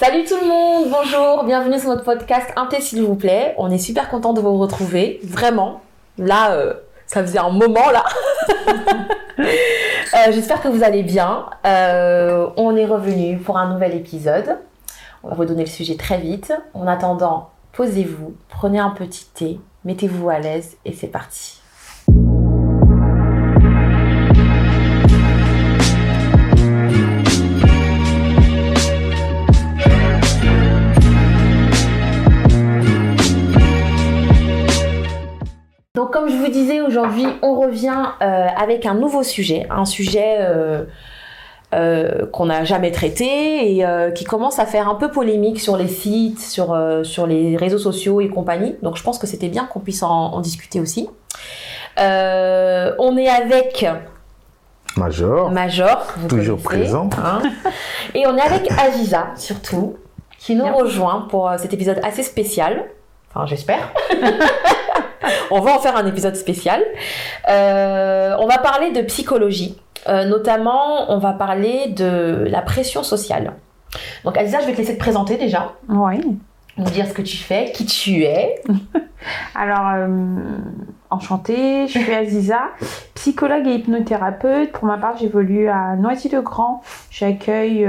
Salut tout le monde, bonjour, bienvenue sur notre podcast Inté s'il vous plaît. On est super content de vous retrouver, vraiment. Là, euh, ça faisait un moment là. Euh, j'espère que vous allez bien. Euh, on est revenu pour un nouvel épisode. On va vous donner le sujet très vite. En attendant, posez-vous, prenez un petit thé, mettez-vous à l'aise et c'est parti. Donc comme je vous disais, aujourd'hui on revient euh, avec un nouveau sujet, un sujet euh, euh, qu'on n'a jamais traité et qui commence à faire un peu polémique sur les sites, sur, sur les réseaux sociaux et compagnie. Donc je pense que c'était bien qu'on puisse en, en, discuter aussi. on est avec... Major. Major. Toujours présent. Hein. et on est avec Aziza surtout, qui nous rejoint pour cet épisode assez spécial. Enfin j'espère. on va en faire un épisode spécial. Euh, on va parler de psychologie. Euh, notamment, on va parler de la pression sociale. Donc, Aziza, je vais te laisser te présenter déjà. Oui. Nous dire ce que tu fais, qui tu es. Alors, euh, enchantée, je suis Aziza, psychologue et hypnothérapeute. Pour ma part, j'évolue à Noisy-le-Grand. J'accueille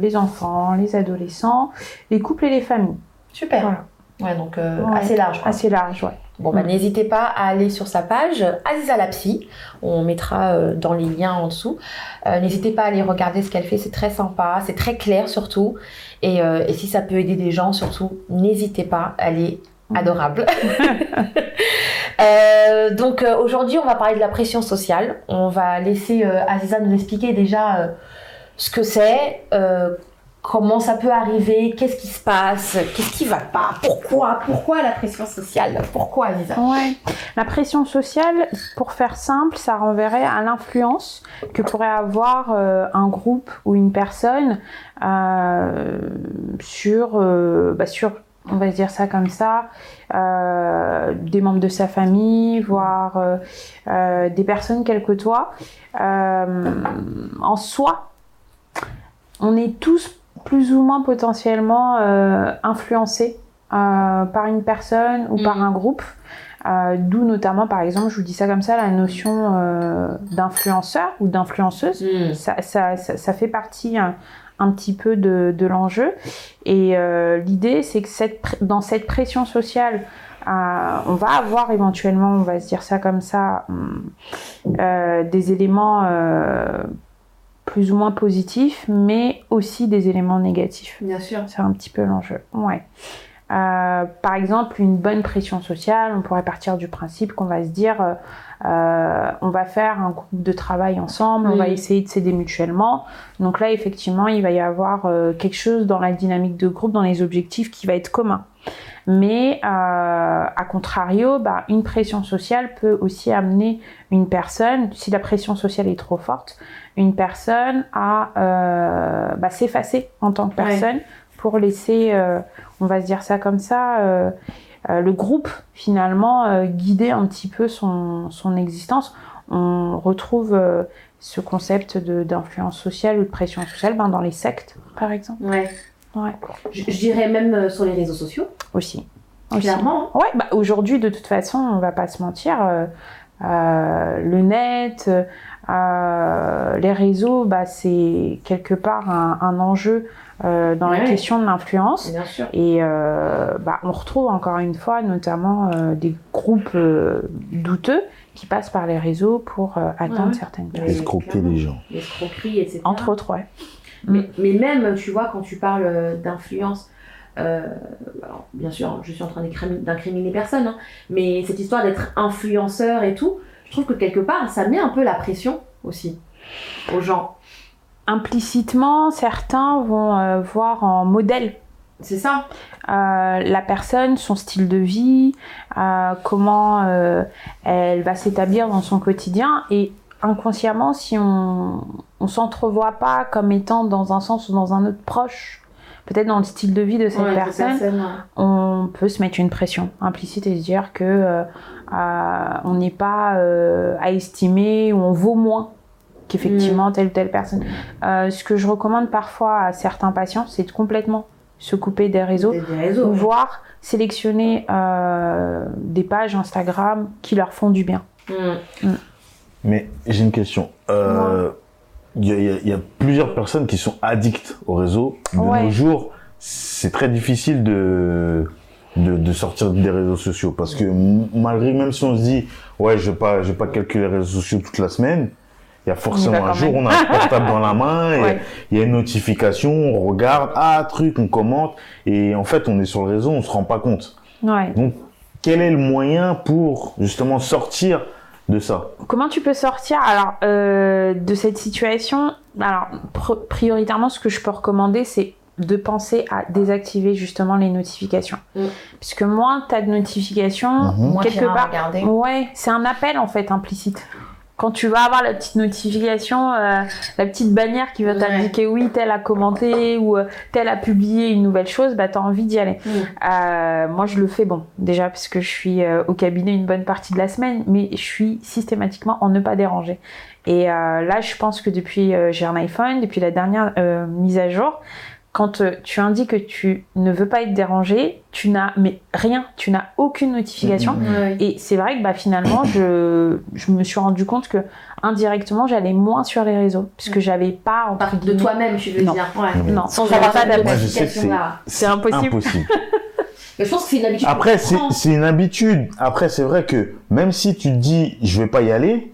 les enfants, les adolescents, les couples et les familles. Super. Voilà. Ouais, donc assez large. Assez large, ouais. Bon, bah, n'hésitez pas à aller sur sa page, Aziza la psy. On mettra euh, dans les liens en dessous. Euh, n'hésitez pas à aller regarder ce qu'elle fait, c'est très sympa, c'est très clair surtout. Et, euh, et, si ça peut aider des gens, surtout, n'hésitez pas, elle est adorable. donc aujourd'hui, on va parler de la pression sociale. On va laisser Aziza nous expliquer déjà ce que c'est comment ça peut arriver, qu'est-ce qui se passe, qu'est-ce qui va pas, pourquoi, pourquoi la pression sociale, pourquoi Lisa la pression sociale, pour faire simple, ça renverrait à l'influence que pourrait avoir euh, un groupe ou une personne euh, sur, euh, bah sur, on va dire ça comme ça, des membres de sa famille, voire des personnes qu'elle côtoie. en soi, on est tous plus ou moins potentiellement euh, influencé euh, par une personne ou par mm. un groupe. Euh, d'où notamment, par exemple, je vous dis ça comme ça, la notion d'influenceur ou d'influenceuse. Mm. Ça, ça, ça, fait partie un, un petit peu de, de l'enjeu. Et l'idée, c'est que cette, dans cette pression sociale, on va avoir éventuellement, on va se dire ça comme ça, hum, des éléments plus ou moins positifs, mais aussi des éléments négatifs. Bien sûr. C'est un petit peu l'enjeu. Ouais. Euh, par exemple, une bonne pression sociale, on pourrait partir du principe qu'on va se dire, euh, euh, on va faire un groupe de travail ensemble, on va essayer de s'aider mutuellement. Donc là, effectivement, il va y avoir quelque chose dans la dynamique de groupe, dans les objectifs qui va être commun. Mais à contrario, bah, une pression sociale peut aussi amener une personne, si la pression sociale est trop forte, une personne à euh, bah, s'effacer en tant que personne pour laisser, euh, on va se dire ça comme ça, euh, le groupe finalement guider un petit peu son, son existence. On retrouve ce concept d'influence sociale ou de pression sociale ben, dans les sectes, par exemple. Ouais. ouais. Je, dirais même sur les réseaux sociaux. Aussi. Clairement. Ouais, bah, aujourd'hui, de toute façon, on va pas se mentir. le net, euh, les réseaux, bah, c'est quelque part un, un enjeu euh, dans la question de l'influence. Et euh, bah, on retrouve encore une fois notamment euh, des groupes euh, douteux qui passent par les réseaux pour atteindre certaines personnes. Escroquer les gens. L'escroquerie, etc. Entre autres, ouais. Mais, mm. mais, même, tu vois, quand tu parles d'influence, euh, alors, bien sûr, je suis en train d'incriminer personne, hein, mais cette histoire d'être influenceur et tout, je trouve que quelque part, ça met un peu la pression aussi aux gens. Implicitement, certains vont euh, voir en modèle. C'est ça. Euh, la personne, son style de vie, euh, comment elle va s'établir dans son quotidien et inconsciemment, si on ne s'entrevoit pas comme étant dans un sens ou dans un autre proche peut-être dans le style de vie de cette personne, on peut se mettre une pression implicite et se dire que on n'est pas euh, à estimer ou on vaut moins qu'effectivement mm. telle ou telle personne. ce que je recommande parfois à certains patients, c'est de complètement se couper des réseaux, Des réseaux, ou ouais. voir sélectionner euh, des pages Instagram qui leur font du bien. Mm. Mais j'ai une question. Euh, Il y, a, y y plusieurs personnes qui sont addictes au réseau. De Ouais. nos jours, c'est très difficile de, de, de sortir des réseaux sociaux parce que malgré même si on se dit ouais je vais pas je vais pas calculer les réseaux sociaux toute la semaine, il y a forcément un jour même. on a un portable dans la main et Ouais. il y a une notification, on regarde ah truc, on commente et en fait on est sur le réseau, on se rend pas compte. Ouais. Donc quel est le moyen pour justement sortir de ça? Comment tu peux sortir? Alors euh, de cette situation Alors pr- prioritairement, ce que je peux recommander, c'est de penser à désactiver justement les notifications. Mm. Puisque moins tu as de notifications. Moi, quelque part, regarder. ouais, c'est un appel en fait implicite. Quand tu vas avoir la petite notification, euh, la petite bannière qui va Ouais. t'indiquer oui, tel a commenté ou euh, tel a publié une nouvelle chose, bah t'as envie d'y aller. Mm. Euh, moi, je le fais, bon, déjà parce que je suis euh, au cabinet une bonne partie de la semaine, mais je suis systématiquement en ne pas déranger. Et euh, là, je pense que depuis euh, j'ai un iPhone, depuis la dernière euh, mise à jour, quand euh, tu indiques que tu ne veux pas être dérangé, tu n'as mais rien, tu n'as aucune notification. Mhm. Ouais. Et c'est vrai que bah, finalement, je, je me suis rendu compte que indirectement, j'allais moins sur les réseaux, puisque j'avais pas entre Par- de toi-même, tu veux Non. dire. Ouais. Non, Sans avoir pas sais que c'est impossible. impossible. Mais je pense que c'est une habitude. Après, c'est une habitude. Après, c'est vrai que même si tu te dis je vais pas y aller,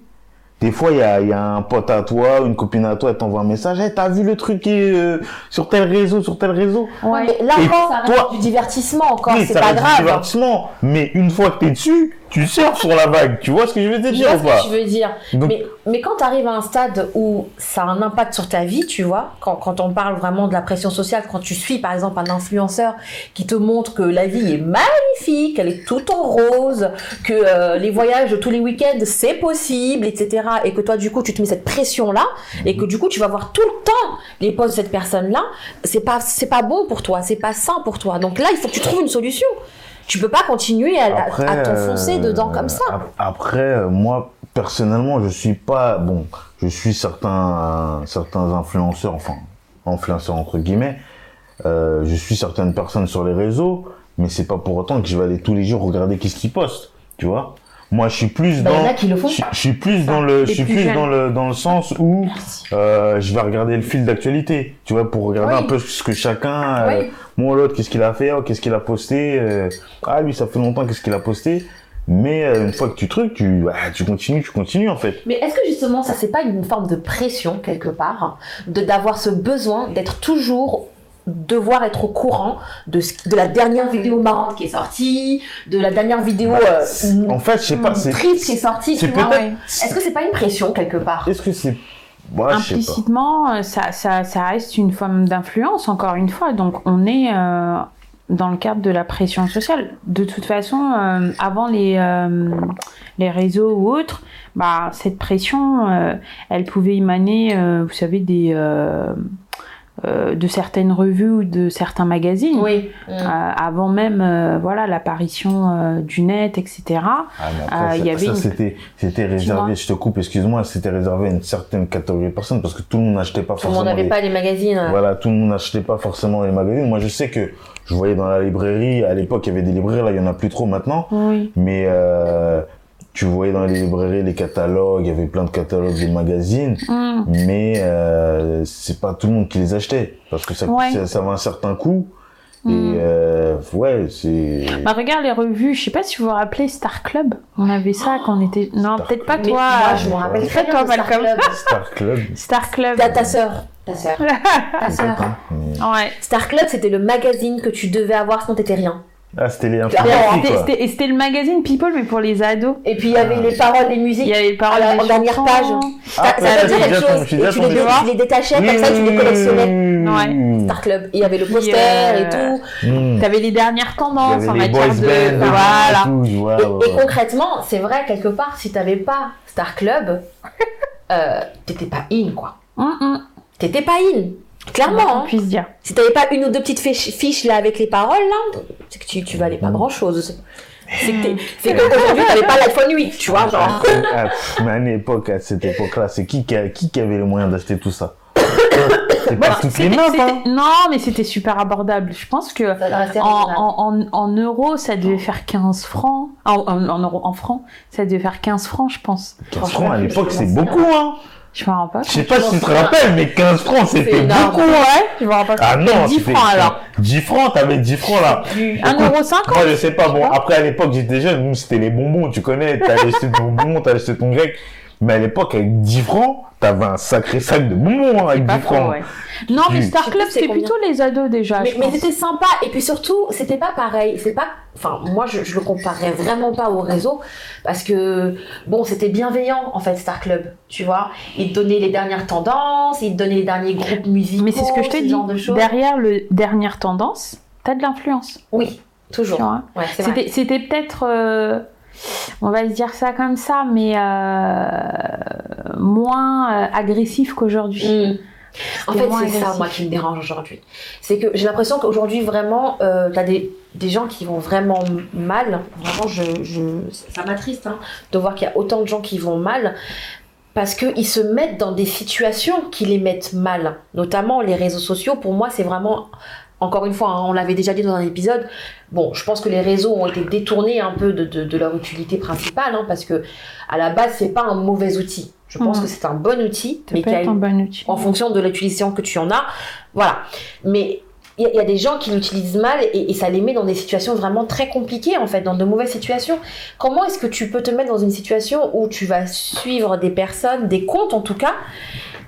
des fois il y a, il y a un pote à toi, une copine à toi, elle t'envoie un message, hey, t'as vu le truc qui est euh, sur tel réseau, sur tel réseau? Ouais. Mais là encore, ça reste toi- du divertissement encore, oui, c'est ça pas reste du grave. divertissement. Mais une fois que t'es dessus, tu surfes sur la vague. Tu vois ce que je veux te Je dire vois ou ce pas que tu veux dire. Donc, Mais, mais quand tu arrives à un stade où ça a un impact sur ta vie, tu vois, quand, quand on parle vraiment de la pression sociale, quand tu suis par exemple un influenceur qui te montre que la vie est magnifique, elle est tout en rose, que euh, les voyages tous les week-ends c'est possible, etc. Et que toi du coup tu te mets cette pression là et que du coup tu vas voir tout le temps les posts de cette personne là, c'est pas c'est pas bon pour toi, c'est pas sain pour toi. Donc là il faut que tu trouves une solution. Tu peux pas continuer à, à- après, à t'enfoncer euh, dedans comme ça. ap- Après, euh, moi, personnellement, je suis pas, bon, je suis certains, certains influenceurs, enfin, influenceurs entre guillemets, euh, je suis certaines personnes sur les réseaux, mais c'est pas pour autant que je vais aller tous les jours regarder qu'est-ce qu'ils postent, tu vois. Moi, je suis plus Bah, il y en dans, a qui le font. je, je suis plus dans le, je suis plus dans le, dans le sens où euh, je vais regarder le fil d'actualité, tu vois, pour regarder Oui. un peu ce que chacun, euh, Oui. moi l'autre, qu'est-ce qu'il a fait, oh, qu'est-ce qu'il a posté, euh, ah lui ça fait longtemps qu'est-ce qu'il a posté, mais euh, une fois que tu trucs, tu, bah, tu continues, tu continues en fait. Mais est-ce que justement ça c'est pas une forme de pression quelque part de d'avoir ce besoin d'être toujours devoir être au courant de, ce- de la dernière vidéo marrante qui est sortie, de la dernière vidéo euh, En fait, je sais pas, c'est, triste qui est sortie, c'est tu vois. peut-être, Est-ce que c'est pas une pression quelque part? Est-ce que c'est, ouais, implicitement, euh, ça, ça, ça reste une forme d'influence, encore une fois. Donc, on est euh, dans le cadre de la pression sociale. De toute façon, euh, avant les, euh, les réseaux ou autres, bah, cette pression, euh, elle pouvait émaner, euh, vous savez, des, euh, de certaines revues ou de certains magazines. Oui. Euh, avant même euh, voilà l'apparition euh, du net etc Ah, après, Euh, ça, il y avait ça, une- c'était, c'était réservé, je te coupe, excuse-moi, c'était réservé à une certaine catégorie de personnes parce que tout le monde n'achetait pas Tout le forcément. monde n'avait les- pas les magazines. Voilà, tout le monde n'achetait pas forcément les magazines. Moi, je sais que je voyais dans la librairie, à l'époque, il y avait des librairies, là, il y en a plus trop maintenant. oui Mais euh, tu voyais dans les librairies les catalogues, il y avait plein de catalogues de magazines, Mm. mais euh, c'est pas tout le monde qui les achetait parce que ça, Ouais. ça, ça avait un certain coût. Mm. Et euh, ouais, c'est. Bah regarde les revues, je sais pas si vous vous rappelez Star Club, on avait ça quand on était... Non, Star peut-être pas toi. moi je me rappelle très bien toi, Star. Club. Star Club. Star Club. Ta, ta sœur. Ta sœur. Ta sœur. Ouais. Star Club c'était le magazine que tu devais avoir sinon t'étais rien. Ah, c'était les. C'était et c'était le magazine People, mais pour les ados. Et puis il y avait les paroles, les musiques. Il y avait les paroles À la- des en dernière chansons. page. Ah, Ça- veut dire quelque chose. Et tu les, tu les détachais comme ça, tu les collectionnais. Ouais. Star Club. Il y avait le poster euh, et tout. Mmh. T'avais les dernières tendances en matière boys de... band, Voilà. tout, Et, ouais, et ouais. concrètement, c'est vrai, quelque part, si t'avais pas Star Club, euh, t'étais pas in, quoi. Hum. T'étais pas in. On Clairement, hein. puisse dire. Si t'avais pas une ou deux petites fiches, fiches là avec les paroles, là, c'est que tu, tu valais pas grand chose. C'est que c'est qu'aujourd'hui, t'avais pas l'iPhone 8, tu vois, genre. Ah, pff, mais à une époque, à cette époque-là, c'est qui qui, a- qui qui avait les moyens d'acheter tout ça? C'était pas toutes les c'était- hein. Non, mais c'était super abordable. Je pense que en, en, en, en euros, ça devait faire 15 francs. En, en, en euros, en francs, ça devait faire 15 francs, je pense. 15 francs à l'époque, c'est beaucoup, hein. Je me rends pas. Je sais pas si tu te rappelles, mais 15 francs, c'était beaucoup, hein. Je me rends pas Ah non, 10 c'était- francs alors. 10 francs, t'avais 10 francs là. 1,50€. Moi, je sais pas. Bon, après, à l'époque, j'étais jeune. Nous, c'était les bonbons. Tu connais, t'allais acheter ton bonbon, t'allais acheter ton grec. Mais à l'époque, avec 10 francs, t'avais un sacré sac de bonbons hein, avec 10 Pas francs. ouais. Non, mais Star Club, c'était plutôt les ados déjà. Mais, c'était sympa et puis surtout c'était pas pareil c'est pas enfin moi je, je le comparais vraiment pas au réseau parce que bon c'était bienveillant en fait Star Club tu vois ils te donnaient les dernières tendances ils te donnaient les derniers groupes musicaux Mais c'est ce que je te dis. de. Derrière le dernière tendance, t'as de l'influence. oui toujours ouais. C'était, c'était peut-être, euh, on va se dire ça comme ça, mais euh, moins euh, agressif qu'aujourd'hui. Mm. En fait, c'est ça, moi, qui me dérange aujourd'hui. C'est que j'ai l'impression qu'aujourd'hui, vraiment, euh, t'as des, des gens qui vont vraiment mal. Vraiment, je, je, ça m'attriste hein, de voir qu'il y a autant de gens qui vont mal parce qu'ils se mettent dans des situations qui les mettent mal. Notamment les réseaux sociaux, pour moi, c'est vraiment. Encore une fois, hein, on l'avait déjà dit dans un épisode. Bon, je pense que les réseaux ont été détournés un peu de, de- de leur utilité principale, hein, parce que à la base, c'est pas un mauvais outil. Je pense que c'est un bon outil, Ça mais peut a être un bon outil. en fonction de l'utilisation que tu en as. Voilà. Mais il y, a- il y a des gens qui l'utilisent mal et, et ça les met dans des situations vraiment très compliquées, en fait, dans de mauvaises situations. Comment est-ce que tu peux te mettre dans une situation où tu vas suivre des personnes, des comptes en tout cas,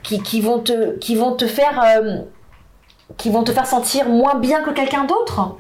qui, qui vont, te, qui vont te faire. euh, qui vont te faire sentir moins bien que quelqu'un d'autre.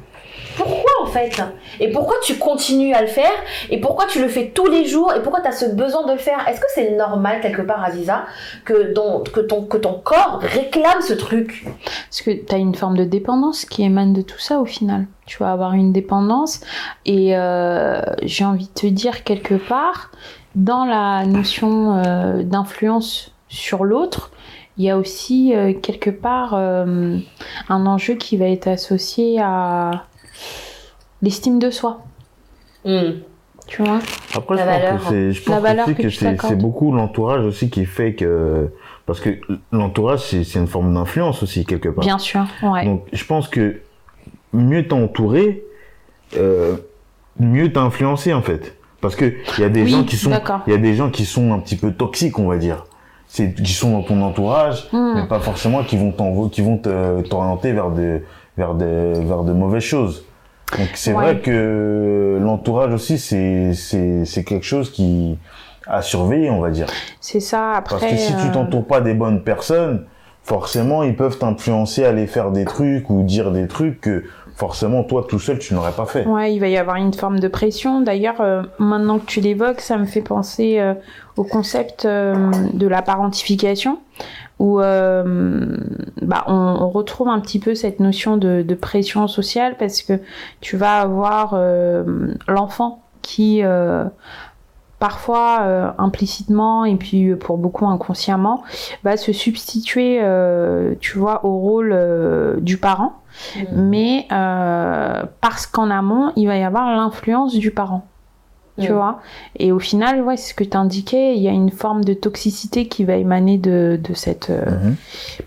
Pourquoi en fait? Et pourquoi tu continues à le faire? Et pourquoi tu le fais tous les jours? Et pourquoi tu as ce besoin de le faire? Est-ce que c'est normal quelque part, Aziza, que, ton- que, ton, corps réclame ce truc? Parce que tu as une forme de dépendance qui émane de tout ça au final. Tu vas avoir une dépendance et euh, j'ai envie de te dire quelque part, dans la notion euh, d'influence sur l'autre, il y a aussi euh, quelque part euh, un enjeu qui va être associé à l'estime de soi. Tu vois? Après, La je pense valeur. que c'est, je La pense valeur aussi que que c'est, beaucoup l'entourage aussi qui fait que, parce que l'entourage, c'est, c'est une forme d'influence aussi, quelque part. Bien sûr, ouais. Donc, je pense que mieux t'es entouré, euh, mieux t'es influencé, en fait. Parce que il y a des Oui, gens qui sont, d'accord. il y a des gens qui sont un petit peu toxiques, on va dire. C'est, qui sont dans ton entourage, Hmm. mais pas forcément qui vont qui vont te- t'orienter vers de, vers de, vers de mauvaises choses. Donc c'est Ouais. vrai que l'entourage aussi c'est c'est c'est quelque chose qui à surveiller on va dire C'est ça, après... parce que si tu euh, t'entoures pas des bonnes personnes forcément ils peuvent t'influencer à aller faire des trucs ou dire des trucs que forcément toi tout seul tu n'aurais pas fait Ouais, il va y avoir une forme de pression. D'ailleurs, euh, maintenant que tu l'évoques, ça me fait penser euh, au concept euh, de la parentification, où bah, on, retrouve un petit peu cette notion de, pression sociale parce que tu vas avoir l'enfant qui parfois euh, implicitement et puis pour beaucoup inconsciemment va se substituer euh, tu vois au rôle euh, du parent mais euh, parce qu'en amont, il va y avoir l'influence du parent. Tu Mm. vois? Et au final, ouais, c'est ce que tu indiquais, il y a une forme de toxicité qui va émaner de, de, cette, euh, Mhm.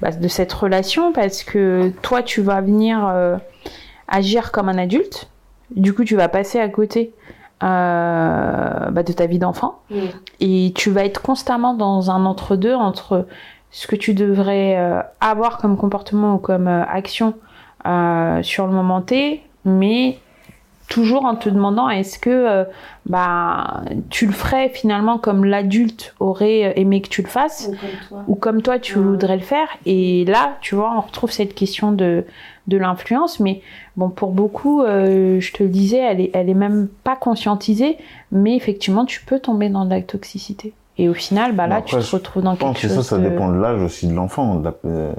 bah, de cette relation parce que toi, tu vas venir euh, agir comme un adulte, du coup, tu vas passer à côté euh, bah, de ta vie d'enfant Mm. et tu vas être constamment dans un entre-deux entre ce que tu devrais euh, avoir comme comportement ou comme euh, action sur le moment T, mais toujours en te demandant est-ce que euh, bah, tu le ferais finalement comme l'adulte aurait aimé que tu le fasses ou comme toi. tu Ouais. voudrais le faire. Et là tu vois on retrouve cette question de, de l'influence. Mais bon pour beaucoup euh, je te le disais elle est, elle est même pas conscientisée. Mais effectivement tu peux tomber dans de la toxicité. Et au final bah là après, tu te retrouves dans je pense quelque que chose ça ça de- dépend de l'âge aussi de l'enfant de la- euh,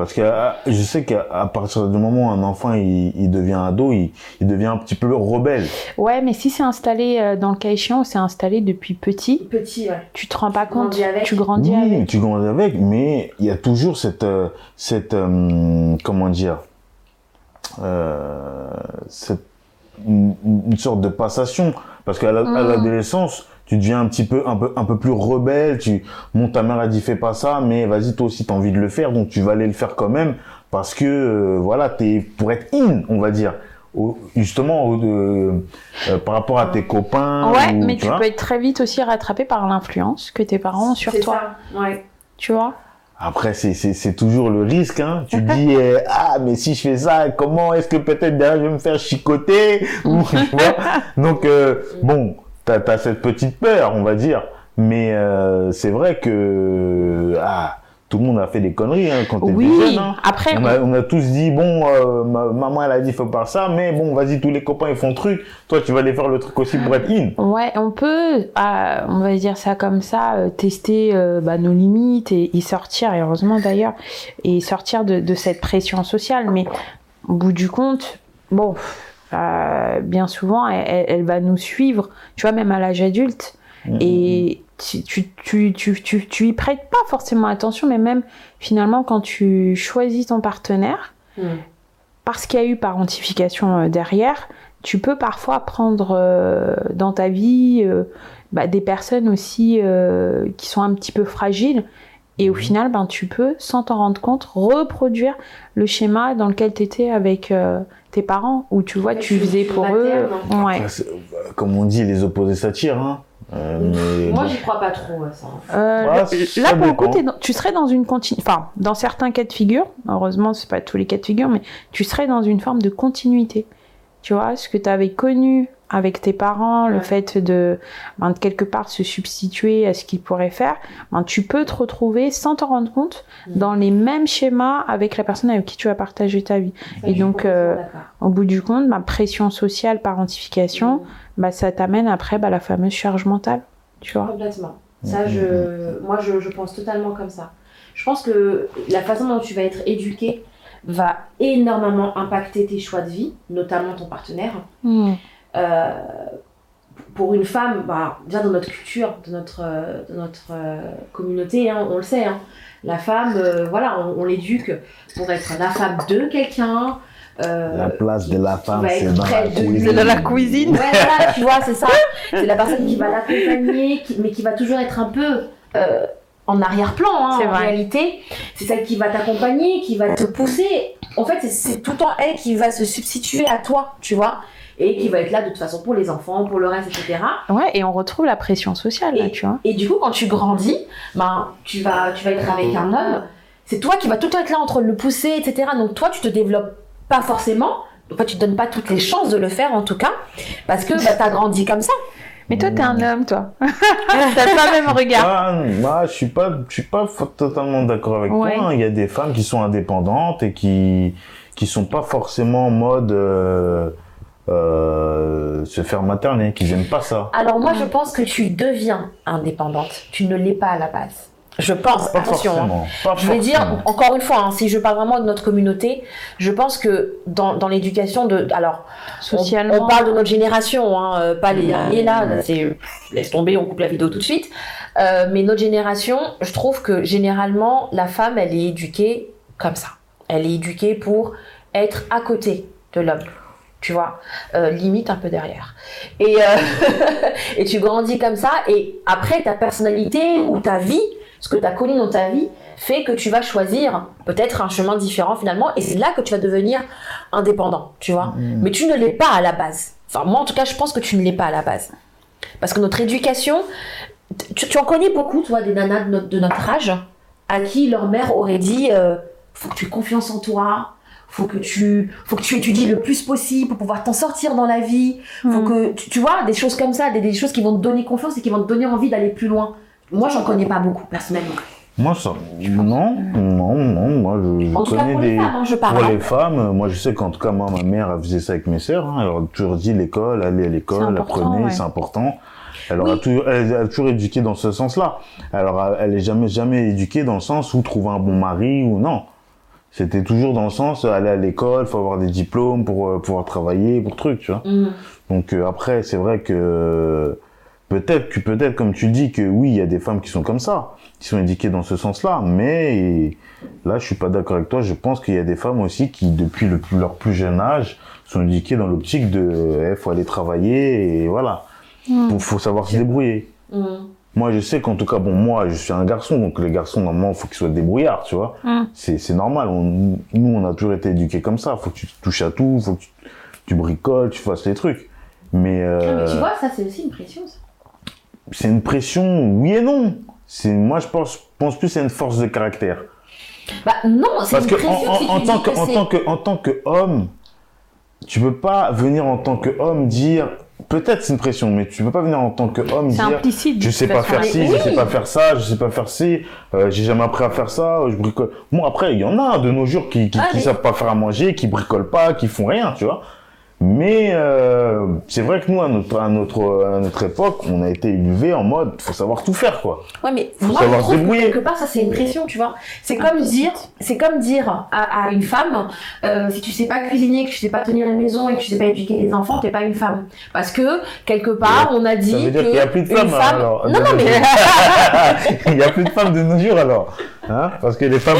parce que ah, je sais qu'à partir du moment où un enfant il, il devient ado il, il devient un petit peu rebelle ouais mais si c'est installé euh, dans le cas échéant c'est installé depuis petit Petit, ouais. tu te rends pas Tu compte grandis avec. tu grandis oui, avec tu grandis avec, mais il y a toujours cette, euh, cette, euh, comment dire, euh, cette, une, une sorte de passation, parce qu'à la- Mm. l'adolescence, tu deviens un petit peu un peu un peu plus rebelle tu mon ta mère a dit fais pas ça mais vas-y toi aussi t'as envie de le faire donc tu vas aller le faire quand même parce que euh, voilà t'es pour être in on va dire justement euh, par rapport à tes copains ouais mais tu, peux être très vite aussi rattrapé par l'influence que tes parents ont sur toi ça. ouais tu vois? Après, c'est toujours le risque. Hein. Tu dis, euh, ah, mais si je fais ça, comment est-ce que peut-être derrière je vais me faire chicoter Donc, euh, bon, tu as, cette petite peur, on va dire. Mais euh, c'est vrai que... Ah, tout le monde a fait des conneries hein, quand t'étais oui, jeune. Hein. Après, on a, on a, tous dit bon, euh, maman elle a dit faut pas ça, mais bon, vas-y tous les copains ils font le truc. Toi tu vas aller faire le truc aussi pour être in. Ouais, on peut, ah, on va dire ça comme ça, euh, tester bah, nos limites et, y sortir, et heureusement d'ailleurs, et sortir de, de, cette pression sociale. Mais au bout du compte, bon, bien souvent elle, elle, va nous suivre, tu vois même à l'âge adulte. Mmh, et tu, tu, tu, tu, tu y prêtes pas forcément attention, mais même finalement quand tu choisis ton partenaire, parce qu'il y a eu parentification euh, derrière, tu peux parfois prendre euh, dans ta vie euh, bah, des personnes aussi qui sont un petit peu fragiles. Et au final, ben, tu peux, sans t'en rendre compte, reproduire le schéma dans lequel tu étais avec tes parents, où tu vois, tu faisais pour eux. Ouais. Comme on dit, les opposés s'attirent. Hein euh, Moi, j'y crois pas trop à ça. Euh, là, pour le coup, tu serais dans une continuité. Enfin, dans certains cas de figure, heureusement, c'est pas tous les cas de figure, mais tu serais dans une forme de continuité. Tu vois, ce que tu avais connu avec tes parents, le fait de, ben, de quelque part se substituer à ce qu'ils pourraient faire, ben, tu peux te retrouver sans t'en rendre compte mm. dans les mêmes schémas avec la personne avec qui tu as partagé ta vie. Et donc, euh, au bout du compte, ma pression sociale, parentification, mm. bah, ça t'amène après bah, la fameuse charge mentale. Tu vois Complètement. Ça, je, moi, je, je pense totalement comme ça. Je pense que la façon dont tu vas être éduqué va énormément impacter tes choix de vie, notamment ton partenaire. Mm. Euh, pour une femme, bah, déjà dans notre culture, de notre, dans notre euh, communauté, hein, on le sait, hein, la femme, euh, voilà, on, l'éduque pour être la femme de quelqu'un. la place de la femme, c'est dans, de, la cuisine. Ouais, voilà, tu vois, c'est ça. C'est la personne qui va l'accompagner, mais qui va toujours être un peu en arrière-plan, hein, en réalité. C'est celle qui va t'accompagner, qui va te pousser. En fait, c'est tout le temps elle qui va se substituer à toi, tu vois et qui va être là de toute façon pour les enfants, pour le reste, etc. Ouais, et on retrouve la pression sociale, là, tu vois. Et du coup, quand tu grandis, ben, tu, vas, tu vas être avec un homme, c'est toi qui vas tout le temps être là entre le pousser, etc. Donc toi, tu te développes pas forcément, enfin, tu te donnes pas toutes les chances de le faire, en tout cas, parce que bah, tu as grandi comme ça. Mais toi, t'es un homme, toi. T'as pas le même regard. moi, je suis pas, je suis pas totalement d'accord avec toi. Hein. Il y a des femmes qui sont indépendantes et qui, qui sont pas forcément en mode, euh, euh, se faire materner, qu'ils n'aiment pas ça. Alors moi, je pense que tu deviens indépendante. Tu ne l'es pas à la base. Je pense, pas attention. Hein. je vais dire, encore une fois, hein, si je parle vraiment de notre communauté, je pense que dans, dans l'éducation de. Alors, socialement. On, parle de notre génération, hein, euh, pas les derniers là, c'est. Laisse tomber, on coupe la vidéo tout de suite. Euh, mais notre génération, je trouve que généralement, la femme, elle est éduquée comme ça. Elle est éduquée pour être à côté de l'homme tu vois, euh, limite un peu derrière. Et, euh, et tu grandis comme ça, et après ta personnalité ou ta vie, ce que tu as connu dans ta vie, fait que tu vas choisir peut-être un chemin différent finalement, et c'est là que tu vas devenir indépendant, tu vois. Mm. Mais tu ne l'es pas à la base. Enfin, moi en tout cas, je pense que tu ne l'es pas à la base. Parce que notre éducation, tu, en connais beaucoup, toi, des nanas de notre, âge, à qui leur mère aurait dit euh, faut que tu aies confiance en toi, faut que tu faut que tu étudies le plus possible pour pouvoir t'en sortir dans la vie faut mm. que tu, vois des choses comme ça des, des, choses qui vont te donner confiance et qui vont te donner envie d'aller plus loin moi j'en connais pas beaucoup personnellement moi ça non non non moi je, connais des hein, je pour les femmes moi je sais qu'en tout cas moi ma mère elle faisait ça avec mes sœurs hein. elle a toujours dit l'école aller à l'école apprenez c'est important elle, aura toujours, elle, a toujours éduqué dans ce sens-là. Alors, elle est jamais, jamais éduquée dans le sens où trouver un bon mari ou non. C'était toujours dans le sens aller à l'école, faut avoir des diplômes pour euh, pouvoir travailler, pour trucs, tu vois. Mhm. Donc euh, après, c'est vrai que peut-être que peut-être comme tu dis que oui, il y a des femmes qui sont comme ça, qui sont éduquées dans ce sens-là, mais là, je suis pas d'accord avec toi. Je pense qu'il y a des femmes aussi qui, depuis le plus, leur plus jeune âge, sont éduquées dans l'optique de, eh, faut aller travailler et voilà, il mhm. faut savoir se débrouiller. Mm. Moi, je sais qu'en tout cas, bon, moi, je suis un garçon, donc les garçons, normalement, faut qu'ils soient débrouillards, tu vois. Mm. C'est, normal. On- nous, on a toujours été éduqués comme ça. Faut que tu touches à tout, faut que tu, tu bricoles, tu fasses les trucs. Mais, euh, mais tu vois, ça c'est aussi une pression. Ça. c'est une pression, oui et non. C'est, moi, je pense, pense plus c'est une force de caractère. Bah non, c'est Parce une que pression en, si en- en tu tant que, que en tant que, en tant que homme, tu peux pas venir en tant que homme dire, peut-être c'est une pression, mais tu peux pas venir en tant que homme C'est dire, implicite. je sais pas faire ci, je sais pas faire ça, je sais pas faire ci, euh, j'ai jamais appris à faire ça, je bricole. Bon après, il y en a de nos jours qui qui, Ah, qui savent pas faire à manger, qui bricolent pas, qui font rien, tu vois. Mais euh, c'est vrai que nous à notre à notre à notre époque, on a été élevés en mode faut savoir tout faire quoi. Ouais, mais Faut moi, savoir je trouve se que débrouiller. quelque part, ça, c'est une pression, tu vois. C'est comme dire, c'est comme dire à, à une femme, euh, si tu sais pas cuisiner, que tu sais pas tenir une maison et que tu sais pas éduquer les enfants, t'es pas une femme. Parce que, quelque part, on a dit Ça veut dire que qu'il y a plus de une femmes femme... alors. Non, non, mais... il y a plus de femmes de nos jours alors. Hein Parce que les femmes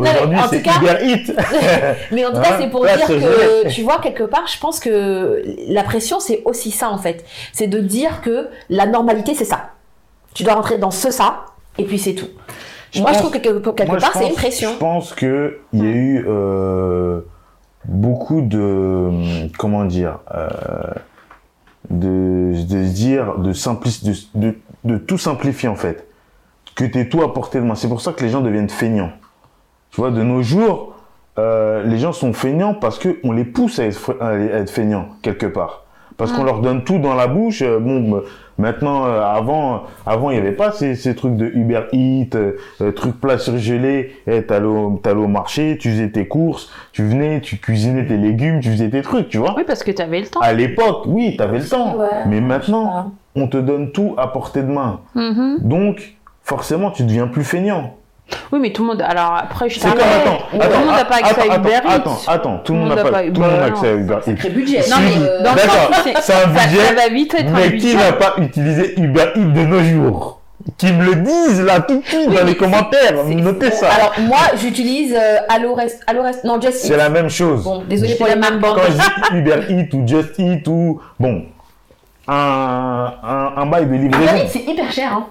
aujourd'hui c'est cas- hyper hit. Mais en tout cas, Hein c'est pour Là, dire que, tu vois, quelque part, je pense que la pression, c'est aussi ça, en fait. C'est de dire que la normalité, c'est ça. Tu dois rentrer dans ce ça, et puis c'est tout. Je Moi, je trouve que quelque, quelque Moi, je part, c'est une pression. Je pense que il y a eu euh, beaucoup de comment dire euh, de, de se dire de simplice de, de, de tout simplifier en fait que t'es tout à portée de main. C'est pour ça que les gens deviennent feignants. Tu vois, de nos jours, euh, les gens sont feignants parce que on les pousse à être, à être feignants quelque part. Parce qu'on leur donne tout dans la bouche. Euh, Bon, euh, maintenant, euh, avant, avant, il n'y avait pas ces, ces trucs de Uber Eats, euh, trucs plats surgelés. Eh, t'allais au, au marché, tu faisais tes courses, tu venais, tu cuisinais tes légumes, tu faisais tes trucs, tu vois. Oui, parce que tu avais le temps. À l'époque, oui, t'avais le temps. Ouais. Mais maintenant, on te donne tout à portée de main. Mhm. Donc, forcément, tu deviens plus feignant. Oui, mais tout le monde. Alors après, je C'est comme, t'arrête. attends, Tout le attends, monde n'a pas accès à attends, Uber Eats. attends, attends, tout le monde n'a pas, tout le monde a accès à Uber Eats. Sacré budget. Non, mais euh, dans le D'accord, c'est- c'est un ça, budget, ça va vite être un Mais qui n'a pas utilisé Uber Eats de nos jours? Qui me le disent là tout de suite Oui, dans les commentaires, c'est- notez ça. Alors, moi, j'utilise euh, Allo Rest, Allo Rest, non, Just C'est Eat. la même chose. Bon, désolé C'est pour la même bande. Quand je dis Uber Eats ou Just Eat ou bon, un, un, un bail de Uber livraison. Eats, c'est hyper cher, hein.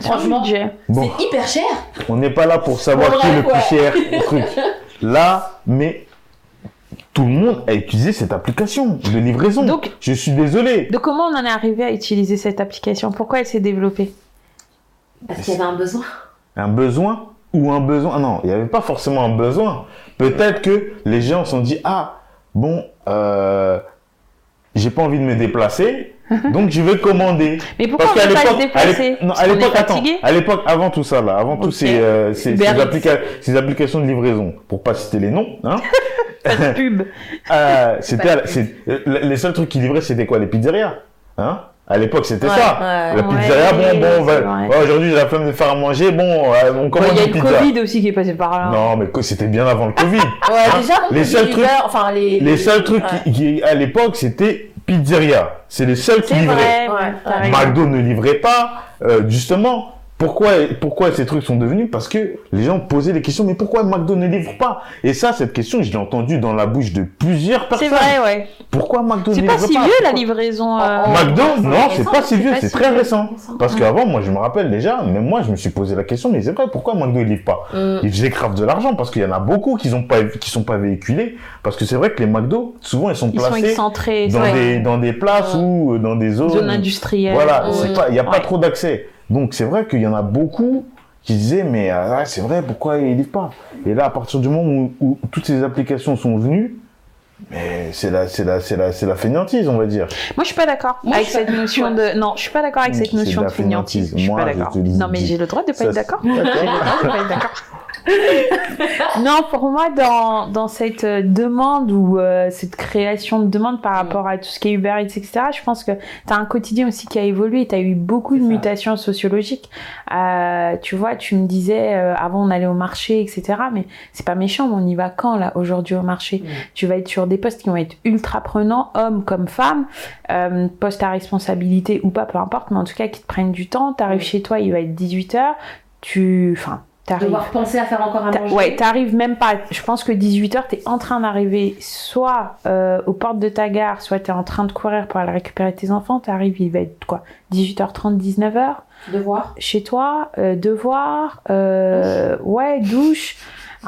Franchement. Bon, c'est hyper cher. on n'est pas là pour savoir qui est le plus cher au truc. Là, mais tout le monde a utilisé cette application de livraison. Donc- je suis désolé. Donc comment on en est arrivé à utiliser cette application? Pourquoi elle s'est développée? Parce qu'il y avait un besoin. un besoin ou un besoin? Ah non, il n'y avait pas forcément un besoin. Peut-être que les gens se sont dit ah bon, euh, j'ai pas envie de me déplacer, donc je vais commander. Mais pourquoi on qu'à ne pas se à déplacer non, Parce à l'époque, attends, à l'époque, avant tout ça là, avant tous Ok. ces, euh, ces, Uber ces Eats. applica- ces applications de livraison, pour pas citer les noms, hein, Pas de pub. euh, c'était, euh, les seuls trucs qui livraient c'était quoi, les pizzerias, hein? À l'époque, c'était Ouais, ça. ouais. La pizzeria, Ouais, bon, bon, on va- aujourd'hui j'ai la flemme de faire à manger, bon, on commande Il y a le. Covid aussi qui est passé par là. Non, mais c'était bien avant le Covid. Ouais, déjà, on Les seuls trucs- enfin, les, Les seuls trucs qui, à l'époque, c'était pizzeria. C'est les seuls qui livraient. vrai, Ouais. McDo ne livrait pas. Euh, justement, pourquoi, pourquoi ces trucs sont devenus? Parce que les gens posaient des questions, mais pourquoi McDo ne livre pas? Et ça, cette question, je l'ai entendue dans la bouche de plusieurs C'est personnes. vrai, ouais. Pourquoi McDo ne C'est livre pas pas? si vieux la livraison. euh, Oh, McDo, c'est non, c'est pas si c'est vieux, c'est si très récent. c'est récent. Parce qu'avant, moi, je me rappelle déjà, même moi, je me suis posé la question, mais c'est vrai, pourquoi McDo ne livre pas? Mm. Ils faisaient grave de l'argent parce qu'il y en a beaucoup qui sont pas qui sont pas véhiculés parce que c'est vrai que les McDo souvent ils sont Ils sont placés excentrés. dans ouais. des dans des places Ouais. ou euh, dans des zones Zone industrielle. voilà c'est il y a pas trop d'accès donc c'est vrai qu'il y en a beaucoup qui disaient mais euh, ouais, c'est vrai pourquoi ils livrent pas? Et là à partir du moment où, où toutes ces applications sont venues mais c'est la c'est la c'est la c'est la fainéantise on va dire Moi, je suis pas d'accord avec cette pas- notion de. Non, je suis pas d'accord avec cette notion de fainéantise. Je suis Moi, pas d'accord. Non, mais j'ai le droit de pas Ça, être d'accord. J'ai le droit de pas être d'accord. non, pour moi, dans, dans cette euh, demande ou euh, cette création de demande par rapport à tout ce qui est Uber Eats, etc., je pense que tu as un quotidien aussi qui a évolué. Tu as eu beaucoup de mutations sociologiques. Euh, tu vois, tu me disais, euh, avant on allait au marché, etc., mais c'est pas méchant, mais on y va quand, là, aujourd'hui au marché? Mm. Tu vas être sur des postes qui vont être ultra prenants, hommes comme femmes, postes à responsabilité ou pas, peu importe, mais en tout cas qui te prennent du temps. T'arrives Mm. chez toi, il va être 18h, tu, enfin. Devoir penser à faire encore T'a- manger. Ouais, t'arrives même pas. Je pense que 18h, t'es en train d'arriver soit euh, aux portes de ta gare, soit t'es en train de courir pour aller récupérer tes enfants. T'arrives, il va être quoi 18h30, 19h Devoir. chez toi, euh, devoir, euh, ouais, douche.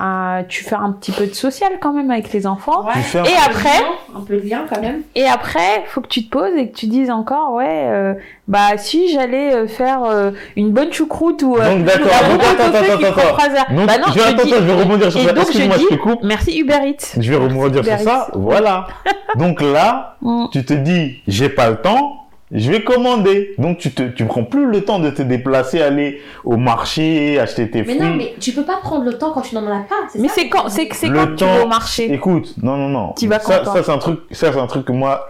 Euh, tu fais un petit peu de social quand même avec les enfants. Ouais. Un- Et peu après, lien, un peu de lien quand même. et après, faut que tu te poses et que tu dises encore, ouais, euh, bah si j'allais euh, faire euh, une bonne choucroute ou Donc, d'accord. attends, attends, attends, prend Fraser. Donc, Bah non, je, vais, attends, dis- attends, je vais rebondir sur et ça. je Excuse-moi, je dis, te coupe. merci Uber Eats. Je vais rebondir sur ça. Voilà. Donc là, Mm. tu te dis, j'ai pas le temps, je vais commander. Donc tu te, tu prends plus le temps de te déplacer, aller au marché, acheter tes Mais fruits. non, mais tu peux pas prendre le temps quand tu n'en as pas. Mais c'est quand, c'est c'est quand tu vas au marché? Écoute, non, non, non. T'y vas ça, ça c'est un truc, ça c'est un truc que moi,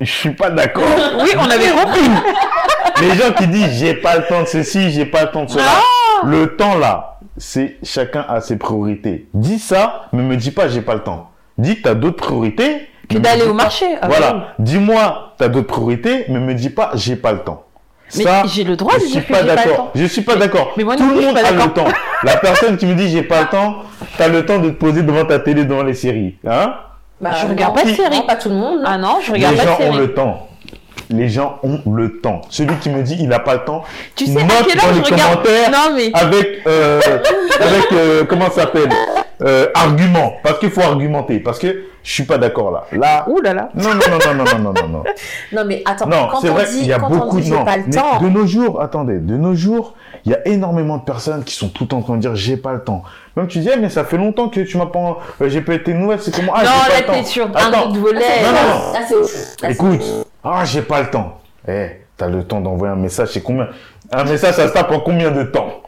je suis pas d'accord. Oui, on avait compris. Les gens qui disent j'ai pas le temps de ceci, j'ai pas le temps de cela. Ah Le temps là, c'est chacun a ses priorités. Dis ça, mais me dis pas j'ai pas le temps. Dis que t'as d'autres priorités. Que d'aller au marché. Ah voilà. oui. Dis-moi t'as d'autres priorités, mais me dis pas j'ai pas le temps. Mais ça, j'ai le droit je de suis dire que pas j'ai pas le d'accord. temps. Je suis pas d'accord. Mais moi Tout non le je suis monde pas a le d'accord. temps. La personne qui me dit j'ai pas le temps, t'as le temps de te poser devant ta télé devant les séries, hein? Bah, Je non. regarde pas de Qui- série. Non, pas tout le monde. Ah non, je regarde Les pas de gens ont le temps. Les gens ont le temps. Celui qui me dit il a pas le temps, Tu sais à quelle dans heure les je regarde commentaires Non mais avec euh, avec euh, comment ça s'appelle euh, argument parce qu'il faut argumenter parce que je suis pas d'accord là. Là. Ouh. Non non non non non non non non. non mais attends. Non, c'est vrai. Il y a beaucoup de pas temps. De nos jours, attendez, de nos jours, il y a énormément de personnes qui sont tout le temps en train de dire j'ai pas le temps. Même tu dis eh, mais ça fait longtemps que tu m'as pas, euh, j'ai pas été nouvelle. C'est comment? Ah. Non, là t'es sur un de volet. Non non non. Écoute, ah j'ai pas le temps. Eh, t'as le temps d'envoyer un message. C'est combien? Un message, ça se tape en combien de temps?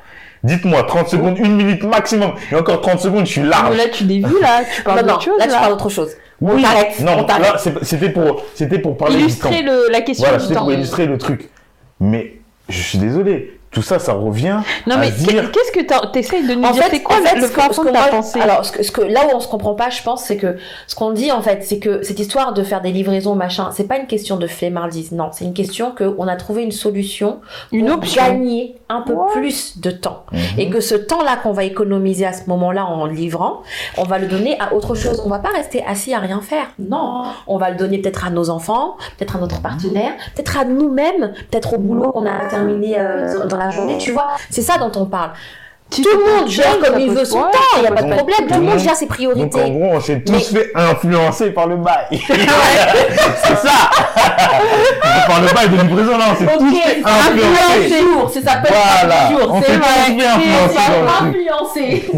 Dites-moi, 30 secondes, une minute maximum. Et encore 30 secondes, je suis large. là tu dévues là, tu parles Non, non, d'autre chose là, tu parles d'autre chose. Oui, on t'arrête, Non, on là, c'est- c'était pour, c'était pour parler Illustrer du temps. le, la question Voilà, du c'était pour illustrer le truc. Mais, je suis désolé. Tout ça, ça revient Non à mais dire... qu'est-ce que t'as- t'essayes de nous En dire fait, C'est quoi en fait, le ce que- fond ce de que ta moi- pensée? Alors, ce que, ce que- là où on se comprend pas, je pense, c'est que ce qu'on dit en fait, c'est que cette histoire de faire des livraisons, machin, c'est pas une question de flemmardise, non, c'est une question que on a trouvé une solution Une pour option. gagner un peu Ouais. plus de temps. Mhm. Et que ce temps-là qu'on va économiser à ce moment-là en livrant, on va le donner à autre chose. On va pas rester assis à rien faire. Non, on va le donner peut-être à nos enfants, peut-être à notre partenaire, peut-être à nous-mêmes, peut-être au boulot qu'on a terminé euh, dans la journée. Tu vois, c'est ça dont on parle. Tout le monde gère comme il veut son ouais, temps, il n'y a pas de problème. Tout le monde gère ses Donc, priorités. en gros, on s'est tous Mais- fait influencer par le bail. c'est ça Par le bail de livraison, là, on s'est tous fait influencer. jour, c'est ça Voilà, jour, on c'est s'est vrai.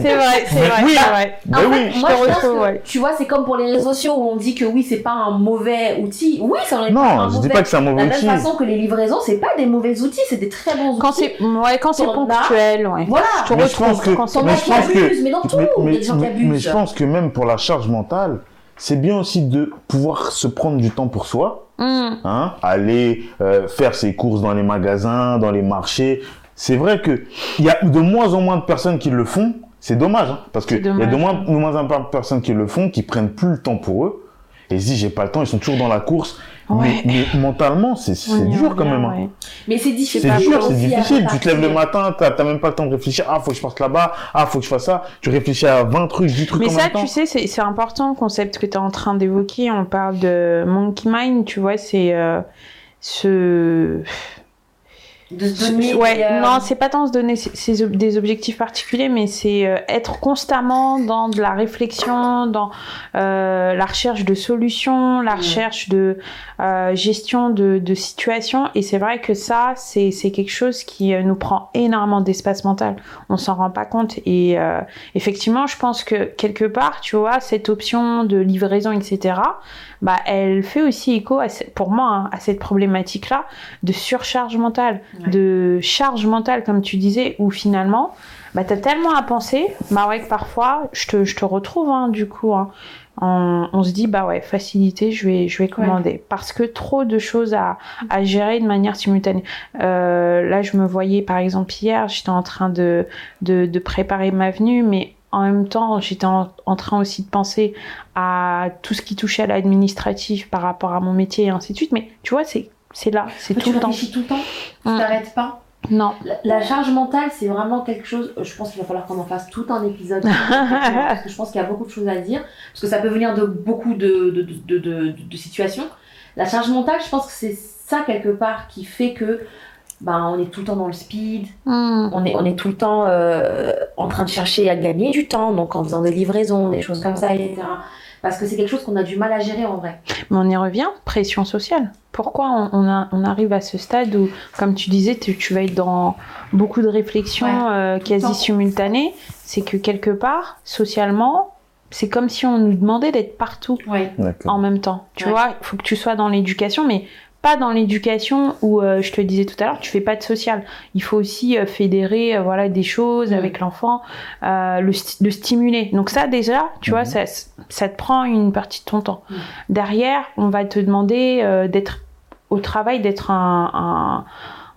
C'est vrai, c'est vrai, oui. c'est vrai. Oui. moi, je te retrouve, tu vois, c'est comme pour les réseaux sociaux où on dit que oui, c'est pas un mauvais outil. Oui, ça en est pas Non, un je dis mauvais. pas que c'est un De la mauvais même outil. façon que les livraisons, c'est pas des mauvais outils, c'est des très bons outils. Quand c'est c'est ponctuel, ouais. Voilà. Je Mais je pense que- quand mais je qui pense que- abusent, mais dans tout, mais, il y a mais- des gens qui mais- abusent. mais je pense que même pour la charge mentale, c'est bien aussi de pouvoir se prendre du temps pour soi, Hum. hein, aller euh, faire ses courses dans les magasins, dans les marchés. C'est vrai que il y a de moins en moins de personnes qui le font. C'est dommage, hein, parce que C'est il y a de moins, de moins en moins de personnes qui le font, qui prennent plus le temps pour eux. Et si j'ai pas le temps, ils sont toujours dans la course. Ouais. Mais, mais mentalement, c'est dur quand même. hein. ouais. Mais c'est difficile. C'est dur, c'est difficile. Tu te lèves le matin, t'as t'as même pas le temps de réfléchir. Ah, faut que je passe là-bas. Ah, faut que je fasse ça. Tu réfléchis à 20 trucs, 10 trucs Mais en ça, même temps. tu sais, c'est c'est important le concept que tu es en train d'évoquer. On parle de monkey mind, tu vois, c'est euh, ce. De se donner. ouais, euh, non, c'est pas tant se donner ob- des objectifs particuliers, mais c'est euh, être constamment dans de la réflexion, dans euh, la recherche de solutions, la recherche de euh, gestion de, de situations. Et c'est vrai que ça, c'est c'est quelque chose qui nous prend énormément d'espace mental. On s'en rend pas compte. Et euh, effectivement, je pense que quelque part, tu vois, cette option de livraison, etc., bah, elle fait aussi écho, à, pour moi, hein, à cette problématique-là de surcharge mentale, Ouais. de charge mentale, comme tu disais, où finalement, bah, t'as tellement à penser, bah ouais, que parfois, je te, je te retrouve, hein, du coup, hein, on, on se dit, bah ouais, facilité, je vais, je vais commander. Parce que trop de choses à, à gérer de manière simultanée. Euh, là, je me voyais, par exemple, hier, j'étais en train de, de, de préparer ma venue, mais en même temps, j'étais en, en train aussi de penser à tout ce qui touchait à l'administratif par rapport à mon métier et ainsi de suite. Mais tu vois, c'est c'est là, c'est Tu tout le temps. réfléchis tout le temps. Tu t'arrêtes pas. Non. La, la charge mentale, c'est vraiment quelque chose. Je pense qu'il va falloir qu'on en fasse tout un épisode. parce que je pense qu'il y a beaucoup de choses à dire. Parce que ça peut venir de beaucoup de, de, de situations. La charge mentale, je pense que c'est ça quelque part qui fait que ben, on est tout le temps dans le speed, Hmm. on est, on est tout le temps euh, en train de chercher à gagner du temps, donc en faisant des livraisons, des choses comme ça, etc. Parce que c'est quelque chose qu'on a du mal à gérer en vrai. Mais on y revient, pression sociale. Pourquoi on, on a- on arrive à ce stade où, comme tu disais, tu, tu vas être dans beaucoup de réflexions Ouais, euh, quasi simultanées C'est que quelque part, socialement, c'est comme si on nous demandait d'être partout en même temps. Tu Ouais. vois, il faut que tu sois dans l'éducation, mais pas dans l'éducation où euh, je te disais tout à l'heure, tu fais pas de social. Il faut aussi euh, fédérer euh, voilà des choses avec l'enfant, euh, le, le stimuler. Donc ça déjà, tu vois, Mhm. ça, ça te prend une partie de ton temps. Mm. Derrière, on va te demander euh, d'être au travail, d'être un, un-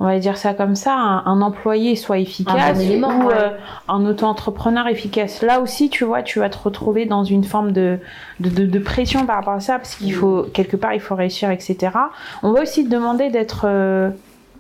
on va dire ça comme ça, un, un employé soit efficace élément, ou ouais. euh, un auto-entrepreneur efficace. Là aussi, tu vois, tu vas te retrouver dans une forme de, de, de- de pression par rapport à ça, parce qu'il Mm. faut, quelque part, il faut réussir, etc. On va aussi te demander d'être euh,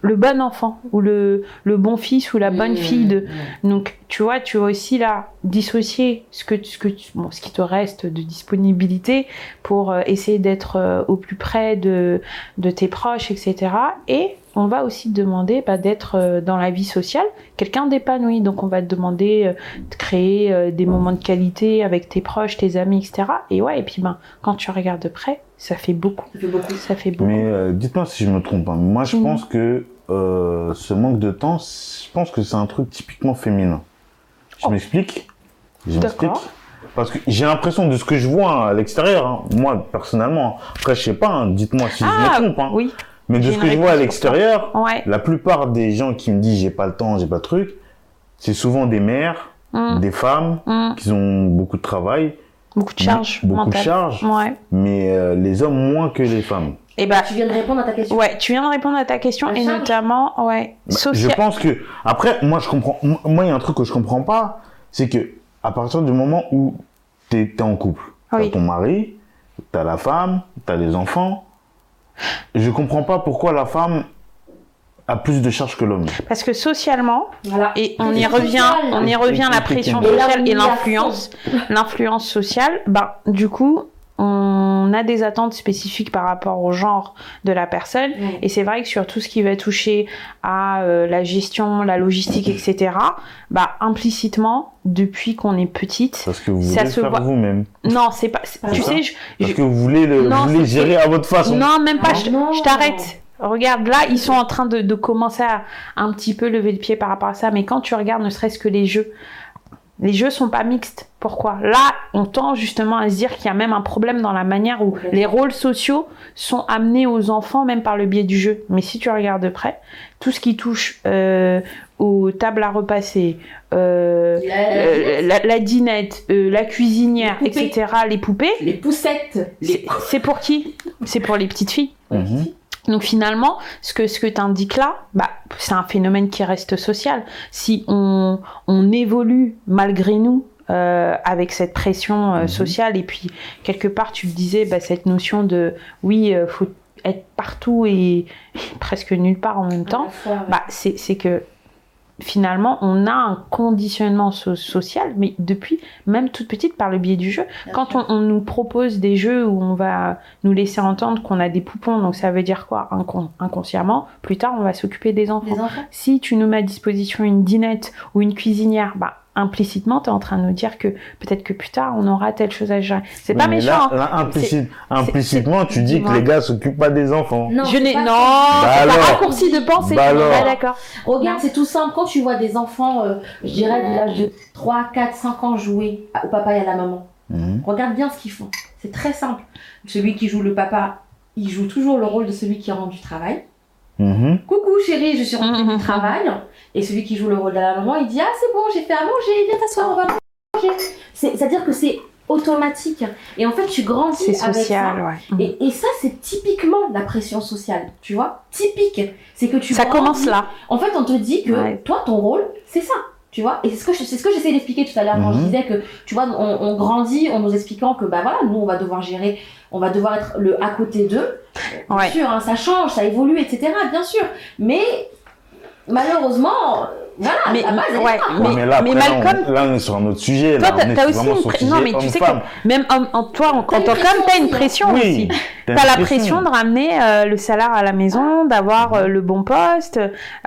le bon enfant, ou le, le bon fils, ou la bonne Mmh, fille de, mmh. donc, tu vois, tu vas aussi là dissocier ce que, ce que bon, ce qui te reste de disponibilité pour euh, essayer d'être au plus près de, de tes proches, etc. Et on va aussi te demander bah, d'être euh, dans la vie sociale quelqu'un d'épanoui. Donc, on va te demander euh, de créer euh, des moments de qualité avec tes proches, tes amis, etc. Et ouais, et puis ben, quand tu regardes de près, ça fait beaucoup. Ça fait beaucoup. Ça fait beaucoup. Mais euh, dites-moi si je me trompe. hein. Moi, je Mhm. pense que euh, ce manque de temps, je pense que c'est un truc typiquement féminin. Je Oh. m'explique. Je m'explique. D'accord. Parce que j'ai l'impression de ce que je vois hein, à l'extérieur, hein, moi personnellement. Après, je sais pas. hein, dites-moi si je Ah, me trompe. hein. Oui, Mais de ce que je vois à l'extérieur, ouais. la plupart des gens qui me disent j'ai pas le temps, j'ai pas le truc, c'est souvent des mères, Mm, des femmes mm. qui ont beaucoup de travail, Beaucoup de charges beaucoup de charges, Ouais. mais euh, les hommes moins que les femmes. Et bah, Tu viens de répondre à ta question. Ouais, tu viens de répondre à ta question La et charge. notamment, ouais, Bah, social. Je pense que après, moi je comprends. Moi, il y a un truc que je comprends pas, c'est que à partir du moment où t'es es en couple, t'as Oui. ton mari, t'as la femme, t'as les enfants, je comprends pas pourquoi la femme a plus de charges que l'homme. Parce que socialement, Voilà. et on y revient, on y revient la pression sociale et l'influence, l'influence sociale, bah, du coup, on a des attentes spécifiques par rapport au genre de la personne. Et c'est vrai que sur tout ce qui va toucher à euh, la gestion, la logistique, etc., bah, implicitement, depuis qu'on est petite, Parce que vous Ça voulez se faire voit. vous-même. non, c'est pas, c'est- tu sais, je, Parce je- que vous voulez le, Non, vous voulez c'est- gérer à votre façon. Non, même pas. Ah je non. je t'arrête. Regarde, là, ils sont en train de, de commencer à un petit peu lever le pied par rapport à ça. Mais quand tu regardes, ne serait-ce que les jeux, les jeux sont pas mixtes. Pourquoi? Là, on tend justement à se dire qu'il y a même un problème dans la manière où les rôles sociaux sont amenés aux enfants, même par le biais du jeu. Mais si tu regardes de près, tout ce qui touche euh, aux tables à repasser, euh, La- euh, la, la dinette, euh, la cuisinière, Les etc., les poupées, Les poussettes. C'est pour qui? C'est pour les petites filles. Mhm. Donc finalement, ce que, ce que tu indiques là, bah, c'est un phénomène qui reste social. Si on, on évolue malgré nous euh, avec cette pression euh, Mhm. sociale, et puis quelque part tu le disais, bah, cette notion de oui, euh, faut être partout et, presque nulle part en même temps, bah, c'est c'est que finalement on a un conditionnement so- social, mais depuis même toute petite par le biais du jeu. Quand on, on nous propose des jeux où on va nous laisser entendre qu'on a des poupons, donc ça veut dire quoi? Incon- Inconsciemment, plus tard on va s'occuper des enfants? Si tu nous mets à disposition une dinette ou une cuisinière, bah implicitement tu es en train de nous dire que peut-être que plus tard on aura telle chose à gérer. C'est pas méchant. Là, hein. là, implicite- implicitement, tu dis que les gars s'occupent pas des enfants. Non, Je c'est n'ai pas non. Bah c'est raccourci de pensée. Bah alors. Ouais, d'accord. Regarde, c'est tout simple. Quand tu vois des enfants, euh, je dirais de l'âge de 3, 4, 5 ans jouer au papa et à la maman, Mhm. regarde bien ce qu'ils font. C'est très simple. Celui qui joue le papa, il joue toujours le rôle de celui qui rentre du travail. Mhm. Coucou chérie, je suis rentrée Mhm. du travail. Et celui qui joue le rôle de la maman, il dit Ah, c'est bon, j'ai fait à manger, viens t'asseoir, on va manger. C'est- C'est-à-dire que c'est automatique. Et en fait, tu grandis C'est avec social, ça. ouais. Et, et ça, c'est typiquement la pression sociale, tu vois Typique. C'est que tu Ça grandis- commence là. En fait, on te dit que Ouais. toi, ton rôle, c'est ça. Tu vois Et c'est ce que je- c'est ce que j'essayais d'expliquer tout à l'heure quand je Mhm. disais que, tu vois, on, on grandit en nous expliquant que, bah voilà, nous, on va devoir gérer, on va devoir être le à côté d'eux. Bien Ouais. sûr, hein, ça change, ça évolue, etc. Bien sûr. Mais malheureusement, voilà, Mais- la base, elle est ouais, là, mais- mais là, mais après, là, on- Malcolm- là, on est sur un autre sujet. Toi, là, on est aussi une le pression. Non, mais tu sais que même en, en toi, en, en T'as une tant qu'homme, pression t'as une aussi, pression Oui, aussi. t'as la pression de ramener euh, le salaire à la maison, d'avoir euh, le bon poste,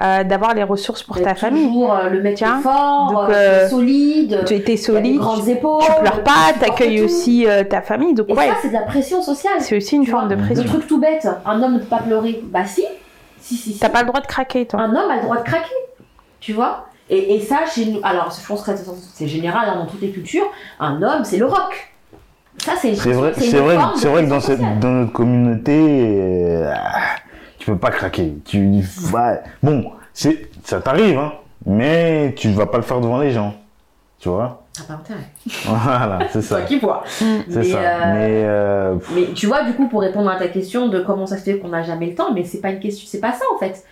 euh, d'avoir les ressources pour ta famille. toujours euh, le mec qui Tiens, est fort, donc, euh, euh, solide, Tu étais solide, grandes épaules. tu pleures pas, t'accueilles aussi euh, ta famille. Donc Et ouais, ça, c'est de la pression sociale. c'est aussi une forme de Le pression. truc tout bête, un homme ne peut pas pleurer. Bah si, si, si. si. T'as pas le droit de craquer, toi. Un homme a le droit de craquer, tu vois? Et, et ça, chez nous, alors je pense que c'est général hein, dans toutes les cultures, un homme, c'est le rock. Ça, c'est une C'est vrai, une c'est vrai, forme de c'est vrai que dans, cette, dans notre communauté, euh, tu peux pas craquer. Tu, ouais. Bon, c'est, ça t'arrive, hein, mais tu vas pas le faire devant les gens. Tu vois? Ça n'a pas intérêt. Voilà, c'est ça. Toi qui vois. C'est Mais, ça. euh, Mais euh, Mais tu vois, du coup, pour répondre à ta question de comment ça se fait qu'on n'a jamais le temps, mais c'est pas une question, c'est pas ça en fait.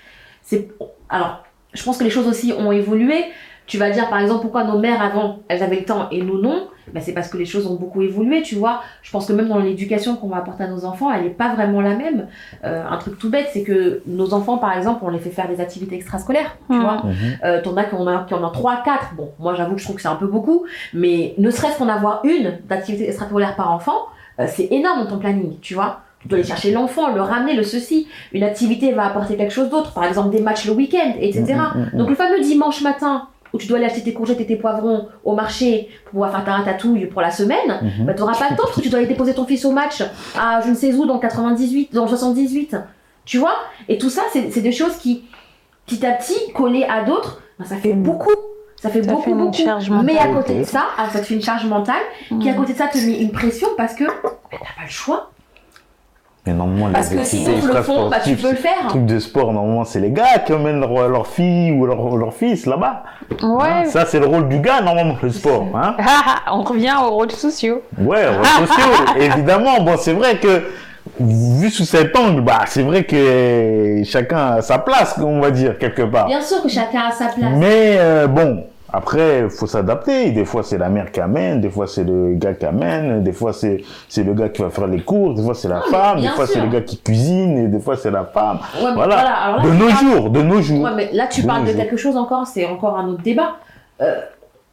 C'est alors, je pense que les choses aussi ont évolué. Tu vas dire par exemple pourquoi nos mères avant elles avaient le temps et nous non? Ben, c'est parce que les choses ont beaucoup évolué, tu vois. Je pense que même dans l'éducation qu'on va apporter à nos enfants, elle n'est pas vraiment la même. Euh, un truc tout bête, c'est que nos enfants, par exemple, on les fait faire des activités extrascolaires, tu Mhm. vois. mhm. Euh, T'en as qui en ont, qui en ont 3, 4. Bon, moi j'avoue que je trouve que c'est un peu beaucoup, mais ne serait-ce qu'en avoir une d'activité extrascolaire par enfant, euh, c'est énorme dans ton planning, tu vois. Tu dois aller chercher l'enfant, le ramener, le ceci. Une activité va apporter quelque chose d'autre, par exemple des matchs le week-end, etc. Mm, mm, mm, Donc le fameux dimanche matin où tu dois aller acheter tes courgettes et tes poivrons au marché pour pouvoir faire ta ratatouille pour la semaine, Mhm. bah, tu n'auras pas le temps parce que tu dois aller déposer ton fils au match à je ne sais où dans le 98, dans le 78. Tu vois? Et tout ça, c'est c'est des choses qui, petit à petit, collées à d'autres, bah, ça fait Mm. beaucoup. Ça fait Ça beaucoup, fait une beaucoup. charge Mais à côté de ça, ah, ça te fait une charge mentale qui, à Mm. côté de ça, te met une pression parce que bah, t'as pas le choix. Mais normalement, Parce les que si d'autres le font, bah, tu peux le faire. trucs de sport, normalement, c'est les gars qui emmènent leur, leur fille ou leur, leur fils là-bas. Hein, Ouais. Ça, c'est le rôle du gars, normalement, le sport. Hein Ah, ah, on revient aux rôles sociaux. Ouais, réseaux sociaux, évidemment. Bon, c'est vrai que, vu sous cet angle, bah, c'est vrai que chacun a sa place, on va dire, quelque part. Bien sûr que chacun a sa place. Mais euh, bon, après, faut s'adapter. Des fois, c'est la mère qui amène, des fois, c'est le gars qui amène, des fois, c'est c'est le gars qui va faire les cours, des fois, c'est la Non, femme, des fois, c'est le gars qui cuisine, et des fois, c'est la femme. Ouais, Voilà. alors là, De nos parles- jours, de nos jours. Ouais, mais là, tu De parles de jours. quelque chose encore, c'est encore un autre débat. Euh,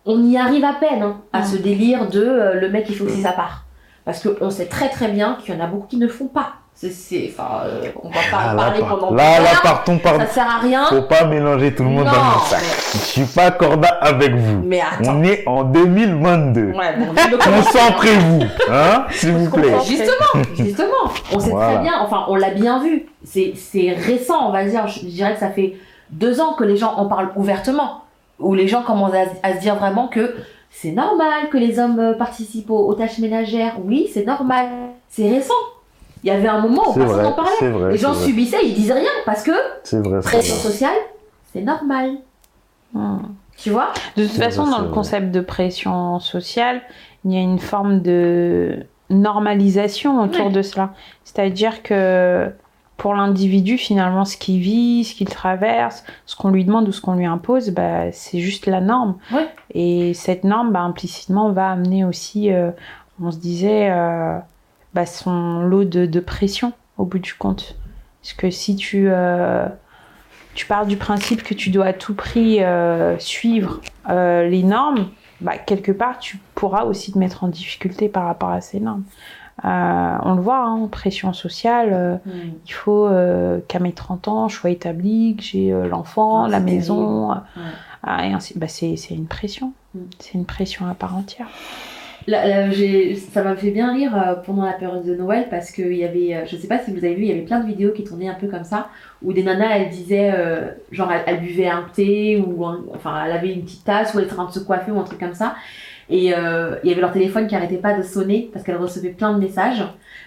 on y arrive à peine hein, à Mm. ce délire de euh, le mec il fait aussi sa part. Parce qu'on sait très très bien qu'il y en a beaucoup qui ne font pas. C'est, enfin, euh, on va pas Ah, là, parler par- pendant là, là, partons, Ça par... sert à rien. Faut pas mélanger tout le monde Non, dans le sac. mais- Je suis pas corda avec vous. Mais attends. On est en 2022. Ouais, bon. Concentrez-vous, hein, s'il vous plaît. Justement, justement, on sait Voilà. très bien, enfin on l'a bien vu, c'est c'est récent, on va dire, je dirais que ça fait deux ans que les gens en parlent ouvertement, où les gens commencent à, à se dire vraiment que c'est normal que les hommes euh, participent aux, aux tâches ménagères, oui, c'est normal, c'est récent. Il y avait un moment où personne n'en parlait. vrai, Les gens vrai. subissaient, ils disaient rien, parce que vrai, pression vrai. sociale, c'est normal. Mm. Tu vois? De toute façon, vrai, dans le vrai. concept de pression sociale, il y a une forme de normalisation autour Ouais. de cela. C'est-à-dire que pour l'individu, finalement, ce qu'il vit, ce qu'il traverse, ce qu'on lui demande ou ce qu'on lui impose, bah, c'est juste la norme. Ouais. Et cette norme, bah, implicitement, va amener aussi, euh, on se disait, euh, bah, son lot de, de pression au bout du compte. Parce que si tu, euh, tu pars du principe que tu dois à tout prix euh, suivre euh, les normes, bah, quelque part, tu pourras aussi te mettre en difficulté par rapport à ces normes. On le voit, hein, pression sociale, euh, il faut qu'à mes 30 ans, je sois établie, que j'ai l'enfant, Ah, la maison, Ouais. ah, et ainsi. Bah, c'est c'est une pression. Mm. C'est une pression à part entière. Là, là, ça m'a fait bien rire euh, pendant la période de Noël parce qu'il y avait, euh, je sais pas si vous avez vu, il y avait plein de vidéos qui tournaient un peu comme ça, où des nanas, elles disaient, euh, genre, elles, elles buvaient un thé ou un- enfin, elle avait une petite tasse ou elle était en train de se coiffer ou un truc comme ça. Et euh, il y avait leur téléphone qui arrêtait pas de sonner parce qu'elles recevaient plein de messages.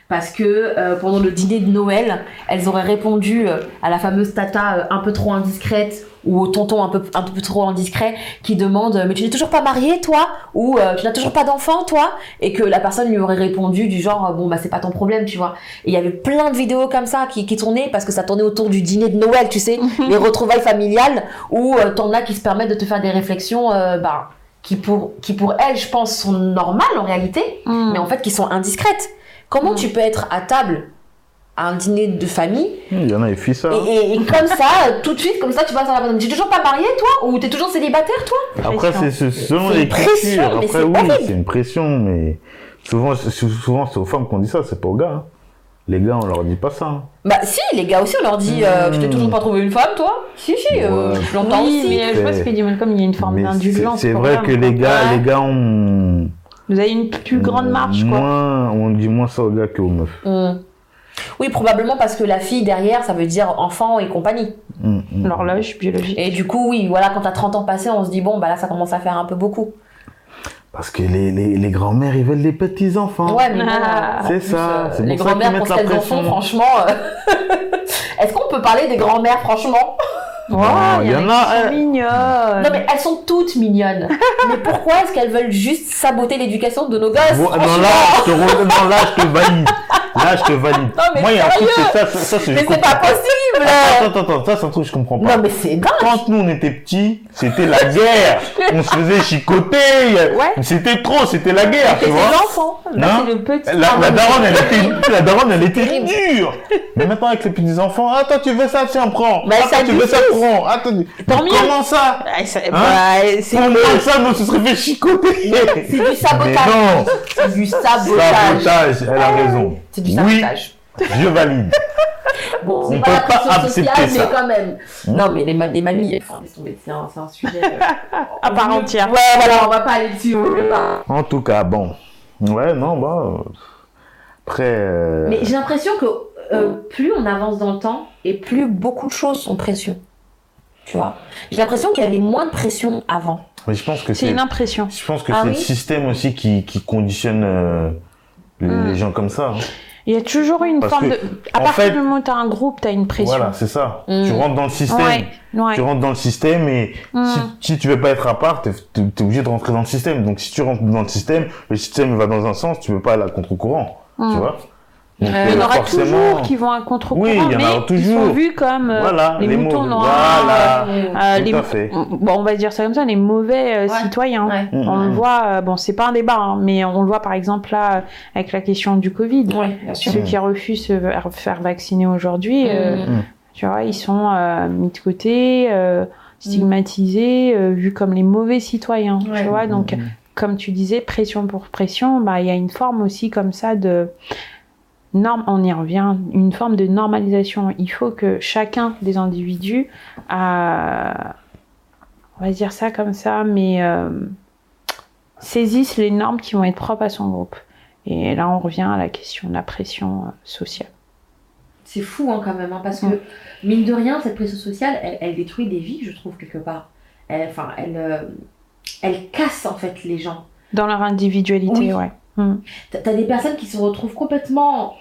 Parce que euh, pendant le dîner de Noël, elles auraient répondu euh, à la fameuse tata un peu trop indiscrète ou au tonton un peu, un peu trop indiscret qui demande Mais tu n'es toujours pas marié, toi Ou Tu n'as toujours pas d'enfant, toi Et que la personne lui aurait répondu du genre Bon, bah, c'est pas ton problème, tu vois. Et il y avait plein de vidéos comme ça qui, qui tournaient parce que ça tournait autour du dîner de Noël, tu sais, les retrouvailles familiales où euh, t'en as qui se permettent de te faire des réflexions euh, bah, qui, pour, qui, pour elles, je pense, sont normales en réalité mais en fait qui sont indiscrètes. Comment Mm. tu peux être à table à un dîner de famille. Il y en a, ils font ça. Et, et- et comme ça, euh, tout de suite, comme ça, tu passes à la personne. Tu es toujours pas marié, toi Ou tu es toujours célibataire, toi Après, c'est selon les une pression, cultures. mais Après, oui, c'est une pression, mais souvent, c'est- souvent c'est aux femmes qu'on dit ça, c'est pas aux gars. hein. Les gars, on leur dit pas ça. Bah si, les gars aussi, on leur dit euh. Tu t'es toujours pas trouvé une femme, toi Si, si, euh, Ouais. je l'entends Oui, aussi. mais je pense que dit Malcolm, il y a une forme Mais d'indulgence. c'est vrai que les gars, Ouais. les gars ont Vous avez une plus grande marge, quoi. Moins, on dit moins ça aux gars qu'aux meufs. Hmm. Oui, probablement parce que la fille derrière, ça veut dire enfant et compagnie. Mm, mm. L'horloge biologique. Et du coup, oui, voilà, quand t'as 30 ans passés, on se dit Bon, bah là, ça commence à faire un peu beaucoup. Parce que les, les, les grands-mères, ils veulent des petits enfants. Ouais, mais Ah, c'est plus, ça, euh, les mettent pour ce qu'elles en font, franchement. euh, Est-ce qu'on peut parler des grand-mères, franchement? Oh, il il y en a qui euh, mignonnes. Non, mais elles sont toutes mignonnes. mais pourquoi est-ce qu'elles veulent juste saboter l'éducation de nos gosses? Bon, non, franchement là, je te, re- non, là, je te valide. Là, je te valide. Non, mais Moi, il y a un truc, c'est ça, ça, c'est- Mais c'est pas possible Attends, attends, attends, ça, c'est un truc que je comprends pas. Non, mais c'est dingue Quand nous, on était petits, c'était la guerre. On se faisait chicoter. Ouais. C'était trop, c'était la guerre, tu vois. des enfants Là, Non. c'est le petit. La, la daronne, elle était, la daronne, elle était dure. Mais maintenant, avec les petits enfants, ah, toi, tu veux ça, tiens, prends. Bah, ah, ça toi, tu veux ça, prends. Ah, Tant mieux. Comment ça? Ah, ça- Hein bah, c'est Pour nous, ça, nous, on se serait fait chicoter. C'est du sabotage. C'est du sabotage Sabotage, elle a raison. C'est du Oui, sabotage je valide. Bon, c'est On pas peut la pas pression accepter sociale, ça. mais quand même. Hmm? Non, mais les, ma- les tomber, c'est un, sujet. euh, à part entière. Ouais, voilà, on va pas aller dessus, pas. En tout cas, bon. Ouais, non, bah. Après. euh, Mais j'ai l'impression que euh, plus on avance dans le temps et plus beaucoup de choses sont pression. Tu vois? J'ai l'impression qu'il y avait moins de pression avant. mais je pense que C'est c'est. une impression. Je pense que Ah c'est oui? le système aussi qui, qui conditionne euh, les, Hmm. les gens comme ça. hein. Il y a toujours une Parce forme que, de. À partir fait- du moment où tu as un groupe, tu as une pression. Voilà, c'est ça. Tu rentres dans le système. Ouais, ouais. Tu rentres dans le système et Mm. si, si tu veux pas être à part, t'es es, obligé de rentrer dans le système. Donc si tu rentres dans le système, le système va dans un sens, tu peux pas aller à contre-courant. Tu vois? Donc, Euh, Il y en euh, aura forcément- toujours qui vont à contre-courant, Oui, il y en mais ils sont vus comme euh, Voilà, les, les moutons noirs. voilà. euh, Tout les, à fait. Bon, on va dire ça comme ça, les mauvais euh, Ouais. citoyens. Ouais. Mm, On le mm. voit, euh, bon, c'est pas un débat, hein, mais on le voit par exemple là avec la question du Covid. Ouais, bien sûr. Ceux qui refusent de se faire- vacciner aujourd'hui, euh, Mm. tu vois, ils sont euh, mis de côté, euh, stigmatisés, euh, vus comme les mauvais citoyens. Ouais. Tu vois, donc Mm. comme tu disais, pression pour pression, bah il y a une forme aussi comme ça de norme, on y revient, une forme de normalisation. Il faut que chacun des individus, euh, on va dire ça comme ça, mais euh, saisisse les normes qui vont être propres à son groupe. Et là, on revient à la question de la pression euh, sociale. C'est fou hein, quand même, hein, parce que mine de rien, cette pression sociale, elle, elle détruit des vies, je trouve, quelque part. Elle, enfin, elle, euh, elle casse en fait les gens. Dans leur individualité, Oui. ouais. Mm. T'as des personnes qui se retrouvent complètement.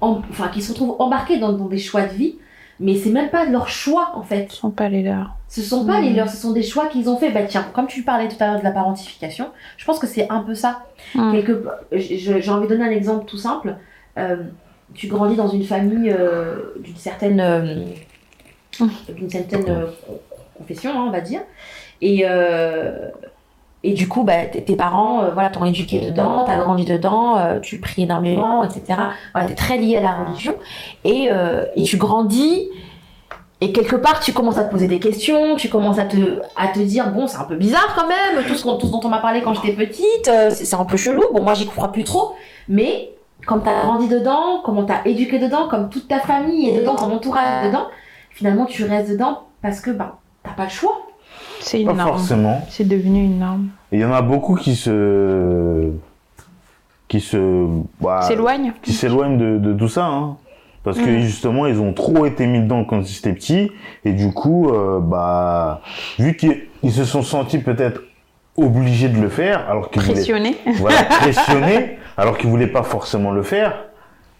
en- enfin, qui se retrouvent embarquées dans, dans des choix de vie, mais c'est même pas leur choix en fait. Ce sont pas les leurs. Ce sont pas les leurs, ce sont des choix qu'ils ont fait. Bah tiens, comme tu parlais tout à l'heure de la parentification, je pense que c'est un peu ça. Mm. Quelque... J'ai envie de donner un exemple tout simple. Euh, tu grandis dans une famille euh, d'une certaine, euh, Mm. d'une certaine confession, hein, on va dire. Et, et du coup, bah, tes parents, euh, voilà, t'ont éduqué dedans, t'as grandi dedans, euh, tu pries énormément, etc. Voilà, t'es très lié à la religion. Et, euh, et tu grandis. Et quelque part, tu commences à te poser des questions, tu commences à te, dire, bon, c'est un peu bizarre quand même, tout ce, dont on m'a parlé quand j'étais petite, c'est un peu chelou, bon, moi j'y crois plus trop, mais comme t'as grandi dedans, comme on t'a éduqué dedans, comme toute ta famille est dedans, ton entourage est dedans, finalement tu restes dedans parce que, bah, t'as pas le choix. C'est une Pas norme. forcément. C'est devenu une norme. Et il y en a beaucoup qui se. qui se. bah, S'éloigne qui s'éloignent de, de tout ça, hein. Parce que Mm. justement, ils ont trop été mis dedans quand ils étaient petits, et du coup, euh, bah, vu qu'ils ils se sont sentis peut-être obligés de le faire, alors qu'ils voulaient, pressionné. voilà, pressionnés, alors qu'ils voulaient pas forcément le faire.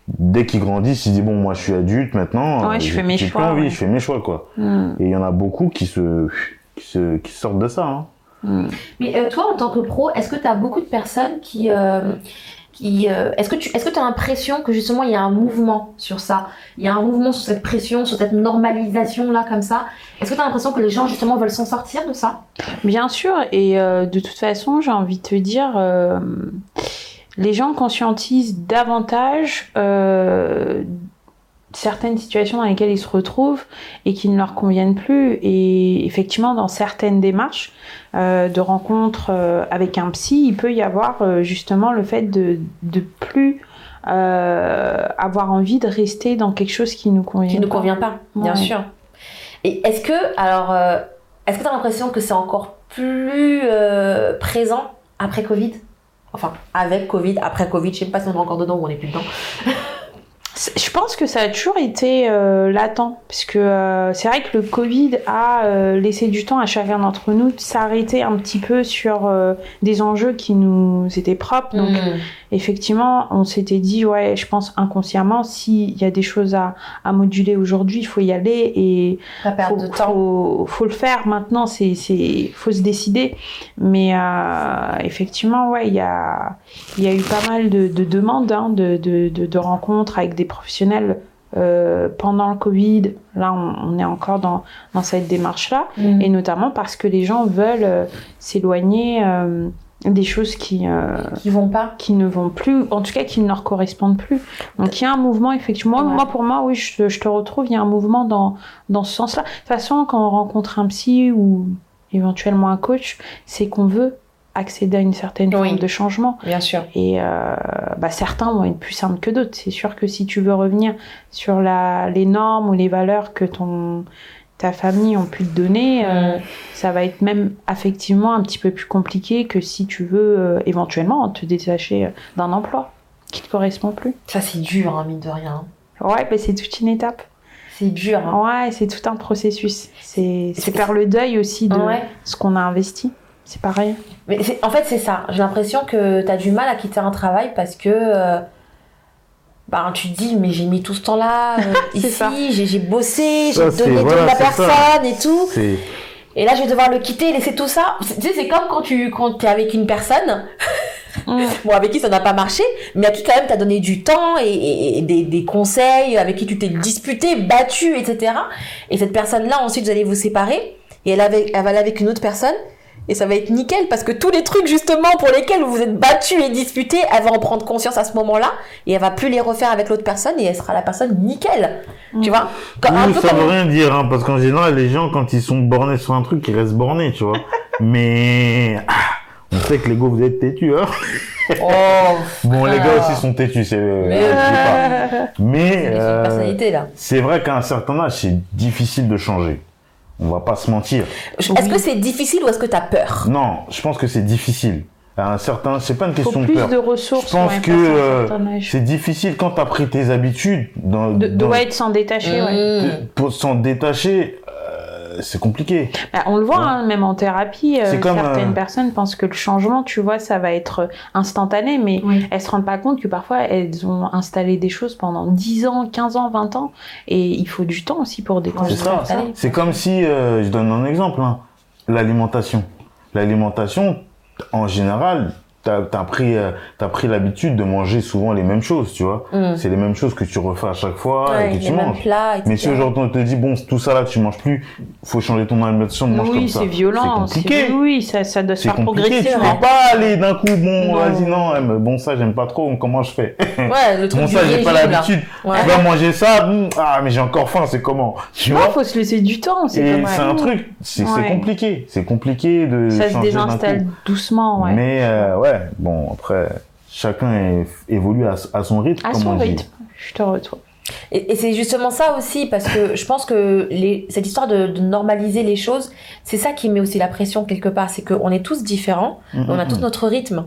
Dès qu'ils grandissent, ils disent bon, moi, je suis adulte maintenant. Ouais, je fais mes choix, envie, ouais. je fais mes choix, quoi. Mm. Et il y en a beaucoup qui se, qui se, qui sortent de ça, hein. Mm. Mais euh, toi, en tant que pro, est-ce que t'as beaucoup de personnes qui. euh, qui euh, est-ce que tu est-ce que tu as l'impression que justement il y a un mouvement sur ça? Il y a un mouvement sur cette pression, sur cette normalisation là comme ça? Est-ce que tu as l'impression que les gens justement veulent s'en sortir de ça? Bien sûr, et euh, de toute façon, j'ai envie de te dire, euh, les gens conscientisent davantage euh, certaines situations dans lesquelles ils se retrouvent et qui ne leur conviennent plus. Et effectivement, dans certaines démarches euh, de rencontres euh, avec un psy, il peut y avoir euh, justement le fait de de plus avoir envie de rester dans quelque chose qui nous convient Qui ne convient pas, bien Ouais. sûr. Et est-ce que, alors, est-ce que tu as l'impression que c'est encore plus présent après Covid? Enfin, avec Covid, après Covid, je sais pas si on est encore dedans ou on est plus dedans. Je pense que ça a toujours été euh, latent, parce que euh, c'est vrai que le Covid a euh, laissé du temps à chacun d'entre nous de s'arrêter un petit peu sur des enjeux qui nous étaient propres. Donc Mm. effectivement, on s'était dit, ouais, je pense inconsciemment, s'il y a des choses à, à moduler aujourd'hui, il faut y aller et Pas perdre faut, de temps. faut, faut le faire maintenant, c'est, c'est, faut se décider. Mais effectivement, ouais, il y a, y a eu pas mal de, de demandes, hein, de, de, de, de rencontres avec des professionnels euh, pendant le Covid. Là, on, on est encore dans, dans cette démarche-là, Mm. et notamment parce que les gens veulent euh, s'éloigner euh, des choses qui, Qui vont pas. qui ne vont plus, en tout cas qui ne leur correspondent plus. Donc il y a un mouvement, effectivement. Ouais. Moi, pour moi, oui, je, te- je te retrouve, il y a un mouvement dans, dans ce sens-là. De toute façon, quand on rencontre un psy ou éventuellement un coach, c'est qu'on veut accéder à une certaine Oui. forme de changement. Bien sûr. Et euh, bah, certains vont être plus simples que d'autres. C'est sûr que si tu veux revenir sur la, les normes ou les valeurs que ton ta famille ont pu te donner, euh, Mm. ça va être même affectivement un petit peu plus compliqué que si tu veux euh, éventuellement te détacher d'un emploi qui te correspond plus. Ça, c'est dur, hein, mine de rien. Ouais, c'est toute une étape. C'est dur. hein. Ouais, c'est tout un processus. C'est faire le deuil aussi de Ouais. ce qu'on a investi. C'est pareil. Mais en fait, c'est ça. J'ai l'impression que tu as du mal à quitter un travail parce que euh, bah, tu te dis, mais j'ai mis tout ce temps-là euh, ici, j'ai j'ai bossé, j'ai donné de voilà, la c'est ça. personne et tout. Et là, je vais devoir le quitter, laisser tout ça. C'est- Tu sais, c'est comme quand tu quand es avec une personne, bon, avec qui ça n'a pas marché, mais à qui quand même t'as donné du temps et, et- et des, des conseils, avec qui tu t'es disputé, battu, etc. Et cette personne-là, ensuite, vous allez vous séparer et elle, avait, elle va aller avec une autre personne. Et ça va être nickel parce que tous les trucs justement pour lesquels vous vous êtes battu et disputé, elle va en prendre conscience à ce moment-là et elle va plus les refaire avec l'autre personne et elle sera la personne nickel. Tu vois un Oui, ça veut rien dire, hein, parce qu'en général, les gens, quand ils sont bornés sur un truc, ils restent bornés, tu vois. Mais ah, on sait que les gars, vous êtes têtus, hein. Oh, Bon, les gars aussi sont têtus, c'est. Mais- pas. Mais c'est euh, c'est vrai qu'à un certain âge, c'est difficile de changer. On va pas se mentir. Est-ce Oui. que c'est difficile ou est-ce que t'as peur? Non, je pense que c'est difficile. À un certain, c'est pas une Faut question de plus peur. de ressources. Je pense ouais, que euh, c'est difficile quand t'as pris tes habitudes dans, de, de dans- ouais, de s'en détacher. ouais. Mmh. de- pour s'en détacher. Euh, c'est compliqué. Bah, on le voit, Ouais. hein, même en thérapie, euh, C'est comme, certaines euh, personnes pensent que le changement, tu vois, ça va être instantané, mais Oui. elles se rendent pas compte que parfois elles ont installé des choses pendant 10 ans, 15 ans, 20 ans, et il faut du temps aussi pour C'est déconstruire ça. ça. C'est comme si, euh, je donne un exemple, hein, l'alimentation. L'alimentation, en général, t'as as pris, euh, t'as pris l'habitude de manger souvent les mêmes choses, tu vois. Mmh. C'est les mêmes choses que tu refais à chaque fois Ouais, et que les tu mêmes manges. plats, etc. Mais si aujourd'hui on te dit bon tout ça là tu manges plus, faut changer ton alimentation, mange comme Oui, ça. c'est violent. C'est compliqué. Oui, ça, ça doit se faire progresser. tu peux pas aller d'un coup, bon, Non. vas-y, non, eh, mais bon, ça, j'aime pas trop, comment je fais? Ouais, le truc Bon, ça, j'ai pas l'habitude, Ouais. tu vas manger ça, hmm, ah, mais j'ai encore faim, c'est comment? Tu Ouais, vois? faut se laisser du temps. C'est c'est un truc, c'est compliqué, c'est compliqué de Ça se désinstalle doucement, ouais. Mais, euh, ouais, bon, après, chacun évolue à, à son rythme, À comme son on dit. rythme. Je te retrouve. Et, et c'est justement ça aussi, parce que je pense que les, cette histoire de, de normaliser les choses, c'est ça qui met aussi la pression quelque part. C'est qu'on est tous différents, Mm, on a tous mm. notre rythme.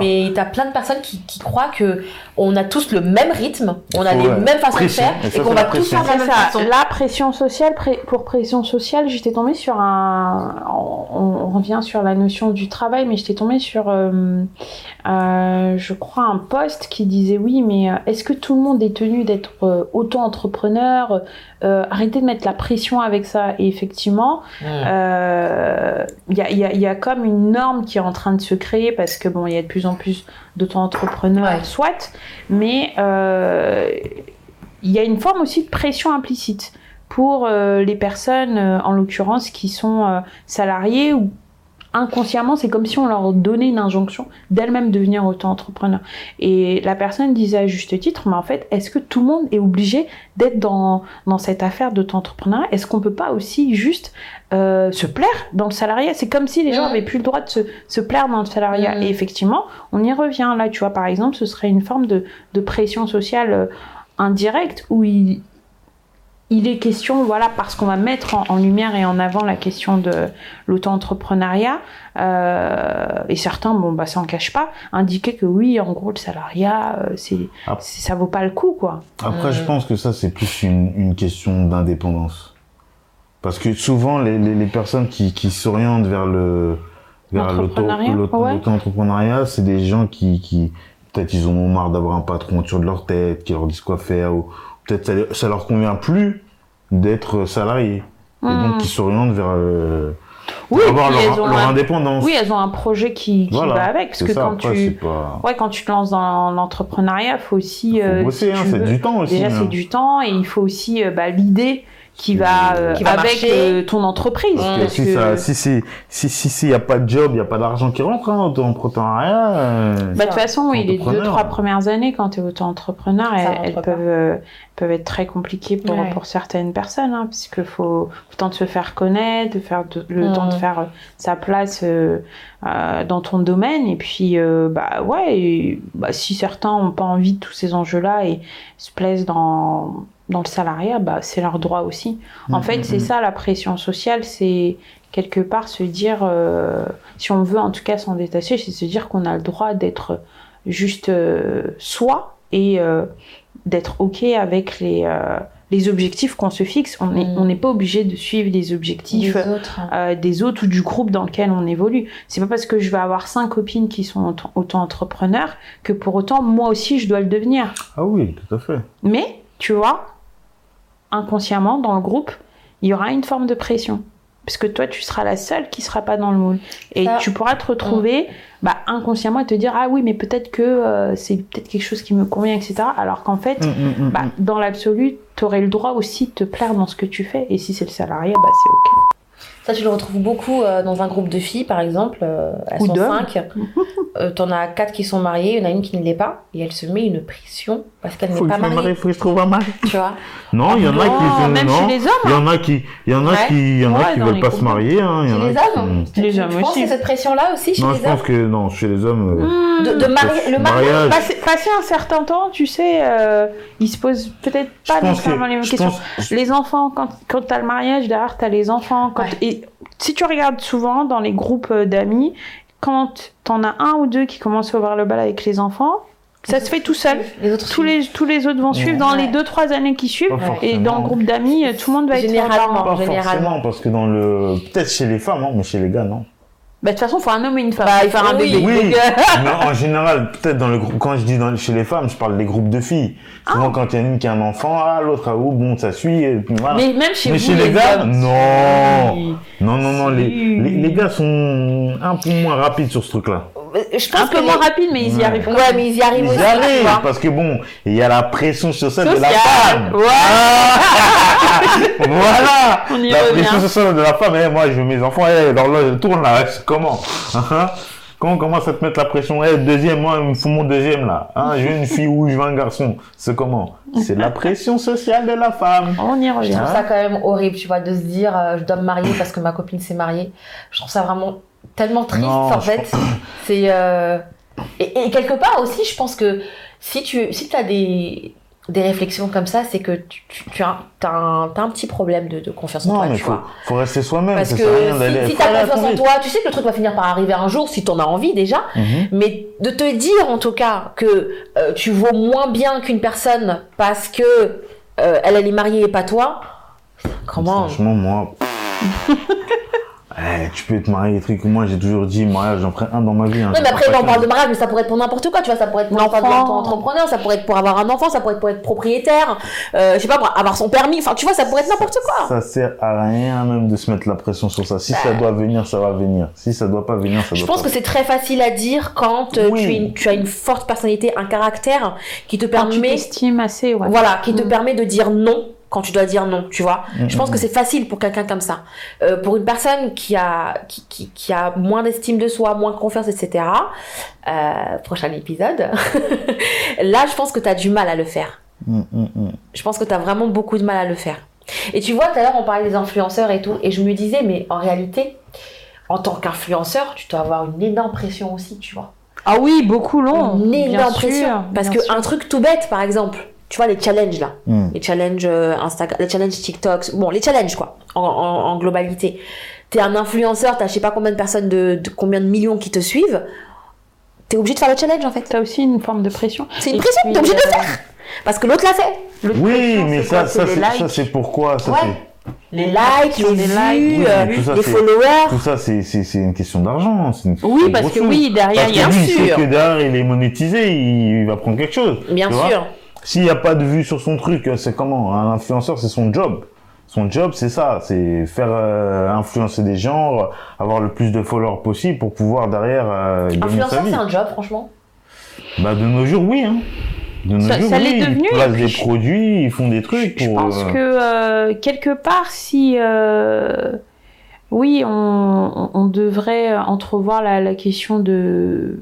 Mais t'as plein de personnes qui, qui croient que on a tous le même rythme, on a les ouais, mêmes façons pression. de faire, et qu'on va tous faire la même ça. façon. La pression sociale, pré- pour pression sociale, j'étais tombée sur un. On, on revient sur la notion du travail, mais j'étais tombée sur, euh, euh, je crois, un poste qui disait oui, mais euh, est-ce que tout le monde est tenu d'être euh, auto-entrepreneur Euh, Arrêtez de mettre la pression avec ça. Et effectivement, euh, il y, a, il y a- il y a comme une norme qui est en train de se créer parce que bon, il y a de plus en plus d'auto-entrepreneurs, Ouais. soit, mais il y a une forme aussi de pression implicite pour les personnes, en l'occurrence, qui sont salariées ou inconsciemment, c'est comme si on leur donnait une injonction d'elle-même devenir auto-entrepreneur. Et la personne disait à juste titre, mais en fait, est-ce que tout le monde est obligé d'être dans, dans cette affaire d'auto-entrepreneur? Est-ce qu'on peut pas aussi juste euh, se plaire dans le salariat? C'est comme si les gens avaient plus le droit de se, se plaire dans le salariat. Et effectivement, on y revient. Là, tu vois, par exemple, ce serait une forme de, de pression sociale euh, indirecte où il, il est question, voilà, parce qu'on va mettre en, en lumière et en avant la question de l'auto-entrepreneuriat, euh, et certains, bon, bah, ça en cache pas, indiquer que oui, en gros, le salariat, euh, c'est, Ah. c'est- ça vaut pas le coup, quoi. Après, je Mm. pense que ça, c'est plus une, une question d'indépendance. Parce que souvent, les, les, les personnes qui, qui s'orientent vers le vers ouais. l'auto-entrepreneuriat, c'est des gens qui, qui peut-être ils ont marre d'avoir un patron au-dessus de leur tête, qui leur disent quoi faire, ou peut-être ça, ça leur convient plus d'être salarié. Et Mm. donc, ils s'orientent vers euh, Oui, avoir puis leur, un- indépendance. Oui, elles ont un projet qui, qui Voilà, va avec, parce que ça, quand après, tu, pas... ouais, quand tu te lances dans l'entrepreneuriat, faut aussi, Faut euh, bosser, si hein, c'est du temps aussi. Déjà, hein. c'est du temps et il faut aussi euh, bah, l'idée qui va, euh, Qui va avec euh, ton entreprise. Parce que parce si que- ça, si c'est, si, si, si y a pas de job, y a pas d'argent qui rentre, hein, auto-entrepreneuriat, euh, Bah, de toute façon, oui, les deux, Entrepreneur. trois premières années, quand tu es auto-entrepreneur, elles, peuvent, euh, peuvent être très compliquées pour, Ouais. pour certaines personnes, hein, puisque faut, faut le temps de se faire connaître, de faire de- le temps de faire euh, sa place euh, euh, dans ton domaine. Et puis, euh, bah ouais, et, bah, si certains n'ont pas envie de tous ces enjeux-là et se plaisent dans, dans le salariat, bah, c'est leur droit aussi. En Mm, fait, mm, c'est mm. ça la pression sociale, c'est quelque part se dire, euh, si on veut en tout cas s'en détacher, c'est se dire qu'on a le droit d'être juste euh, soi et euh, d'être ok avec les, euh, les objectifs qu'on se fixe. On n'est on n'est pas obligé de suivre les objectifs autres. euh, des autres ou du groupe dans lequel on évolue. C'est pas parce que je vais avoir cinq copines qui sont auto- auto-entrepreneurs que pour autant moi aussi je dois le devenir. Ah oui, tout à fait. Mais, tu vois, inconsciemment, dans le groupe, il y aura une forme de pression. Parce que toi, tu seras la seule qui sera pas dans le moule. Et Ça. tu pourras te retrouver bah, inconsciemment et te dire Ah oui, mais peut-être que euh, c'est peut-être quelque chose qui me convient, etc. Alors qu'en fait, Mm, bah, dans l'absolu, tu aurais le droit aussi de te plaire dans ce que tu fais. Et si c'est le salarié, bah, c'est OK. Ça, tu le retrouves beaucoup euh, dans un groupe de filles, par exemple. euh, elles Ou sont cinq. Euh, T'en as quatre qui sont mariées, il y en a une qui ne l'est pas. Et elle se met une pression parce qu'elle n'est que pas je me marie, mariée. faut que je trouve un mari. Tu vois Non, il y en a qui Non, même non. chez les hommes. Il y en a qui, il y en a Ouais. qui, il y en a Ouais, qui dans veulent pas se marier, hein. Il y en Chez les hommes Les Tu hommes penses aussi. qu'il y a cette pression-là aussi chez Non, les je pense hommes que non, chez les hommes. euh, de, de Le mariage mariage. Passer, passer un certain temps, tu sais, euh, ils se posent peut-être Je pas pense nécessairement les mêmes je questions. pense- Les enfants, quand, quand t'as le mariage, derrière t'as les enfants. Quand. Et si tu regardes souvent dans les groupes euh, d'amis, quand t'en as un ou deux qui commencent à ouvrir le bal avec les enfants, ça se fait tout seul. Les autres Tous les, tous les autres vont suivre dans Ouais. les deux trois années qui suivent. Pas Et dans le groupe d'amis, tout le monde va être Généralement. Pas généralement. forcément, parce que dans le, peut-être chez les femmes, hein, mais chez les gars, non. Bah, de toute façon, il faut un homme et une femme. Bah, pour il faire faut- un oui. bébé. Oui, mais en général, peut-être dans le groupe, quand je dis dans, chez les femmes, je parle des groupes de filles. Souvent, quand il y en a une qui a un enfant, ah, l'autre a où, bon, ça suit, et puis voilà. Mais même chez Mais vous, chez les gars, hommes, non. Non, non, non, les, les gars sont un peu moins rapides sur ce truc-là. Je pense Un peu que moins les- rapide, mais ils y Ouais. arrivent quand Ouais, même. mais ils y arrivent Ils aussi. y tu arrivent, parce que bon, il y a la pression sociale de la femme. Ouais. Ah voilà. On y la revient. pression sociale de la femme, eh, moi, je veux mes enfants, eh, l'horloge tourne là, c'est comment? Hein Quand on commence à te mettre la pression, eh, deuxième, moi, il me faut mon deuxième là. Hein, je veux une fille ou je veux un garçon. C'est comment? C'est la pression sociale de la femme. On y Je revient. trouve ça quand même horrible, tu vois, de se dire euh, je dois me marier parce que ma copine s'est mariée. Je trouve ça vraiment tellement triste Non, en fait. C'est euh, et, et quelque part aussi, je pense que si tu si as des des réflexions comme ça, c'est que tu, tu, tu as, un, un petit problème de, de confiance en Non, toi, mais tu faut, vois. faut rester soi-même. Parce que si, si aller à confiance en toi, tu sais que le truc va finir par arriver un jour si t'en as envie déjà. Mhm. Mais de te dire en tout cas que euh, tu vaux moins bien qu'une personne parce que euh, elle, elle est mariée et pas toi, comment Franchement, moi. Eh, tu peux te marier, des trucs. Moi, j'ai toujours dit, mariage, j'en ferai un dans ma vie. hein, Oui, mais après, on parle de mariage, mais ça pourrait être pour n'importe quoi, tu vois. Ça pourrait être pour L'enfant. faire de l'auto-entrepreneur, ça pourrait être pour avoir un enfant, ça pourrait être pour être propriétaire, euh, je sais pas, pour avoir son permis. Enfin, tu vois, ça pourrait être n'importe quoi. Ça sert à rien même de se mettre la pression sur ça. Si ça doit venir, ça va venir. Si ça doit pas venir, ça Je doit pense pas. que c'est très facile à dire quand euh, Oui. tu, es une- tu as une forte personnalité, un caractère qui te Quand tu permet, t'estimes assez, ouais. voilà, qui te Mm. permet de dire non quand tu dois dire non, tu vois. Je pense que c'est facile pour quelqu'un comme ça. Euh, pour une personne qui a, qui, qui, qui a moins d'estime de soi, moins de confiance, etc. Euh, prochain épisode. Là, je pense que tu as du mal à le faire. Mm, mm, mm. Je pense que tu as vraiment beaucoup de mal à le faire. Et tu vois, tout à l'heure, on parlait des influenceurs et tout, et je me disais, mais en réalité, en tant qu'influenceur, tu dois avoir une énorme pression aussi, tu vois. Ah oui, beaucoup long. Une bien énorme sûr, pression. Parce bien que sûr. un truc tout bête, par exemple, tu vois, les challenges là, Mm. les challenges euh, Instagram, les challenges TikTok, bon, les challenges quoi, en, en, en globalité. T'es un influenceur, t'as je sais pas combien de personnes, de, de combien de millions qui te suivent, t'es obligé de faire le challenge en fait. T'as aussi une forme de pression. C'est une Et pression, t'es obligé de le euh, faire. Parce que l'autre l'a fait. l'autre Oui, pression, mais ça, quoi ça, C'est les pourquoi ça, Ouais. c'est- Les likes, les Des vues, likes, euh, oui, tout ça, les c'est- followers. Tout ça, c'est c'est- c'est une question d'argent. c'est une- c'est Oui, parce que chose. oui, derrière, Parce il y a sait sûr. que derrière, il est monétisé, il, il va prendre quelque chose. Bien tu vois. sûr. S'il n'y a pas de vue sur son truc, euh, c'est comment Un influenceur, c'est son job. Son job, c'est ça, c'est faire euh, influencer des gens, avoir le plus de followers possible pour pouvoir derrière euh, gagner sa Influenceur, vie. c'est un job, franchement? Bah de nos jours, oui. Hein. De nos Ça- jours, ça oui. l'est devenu, Ils placent des je- produits, ils font des trucs Je pour. pense euh, que quelque part, si oui, on, on- on devrait entrevoir la, la question de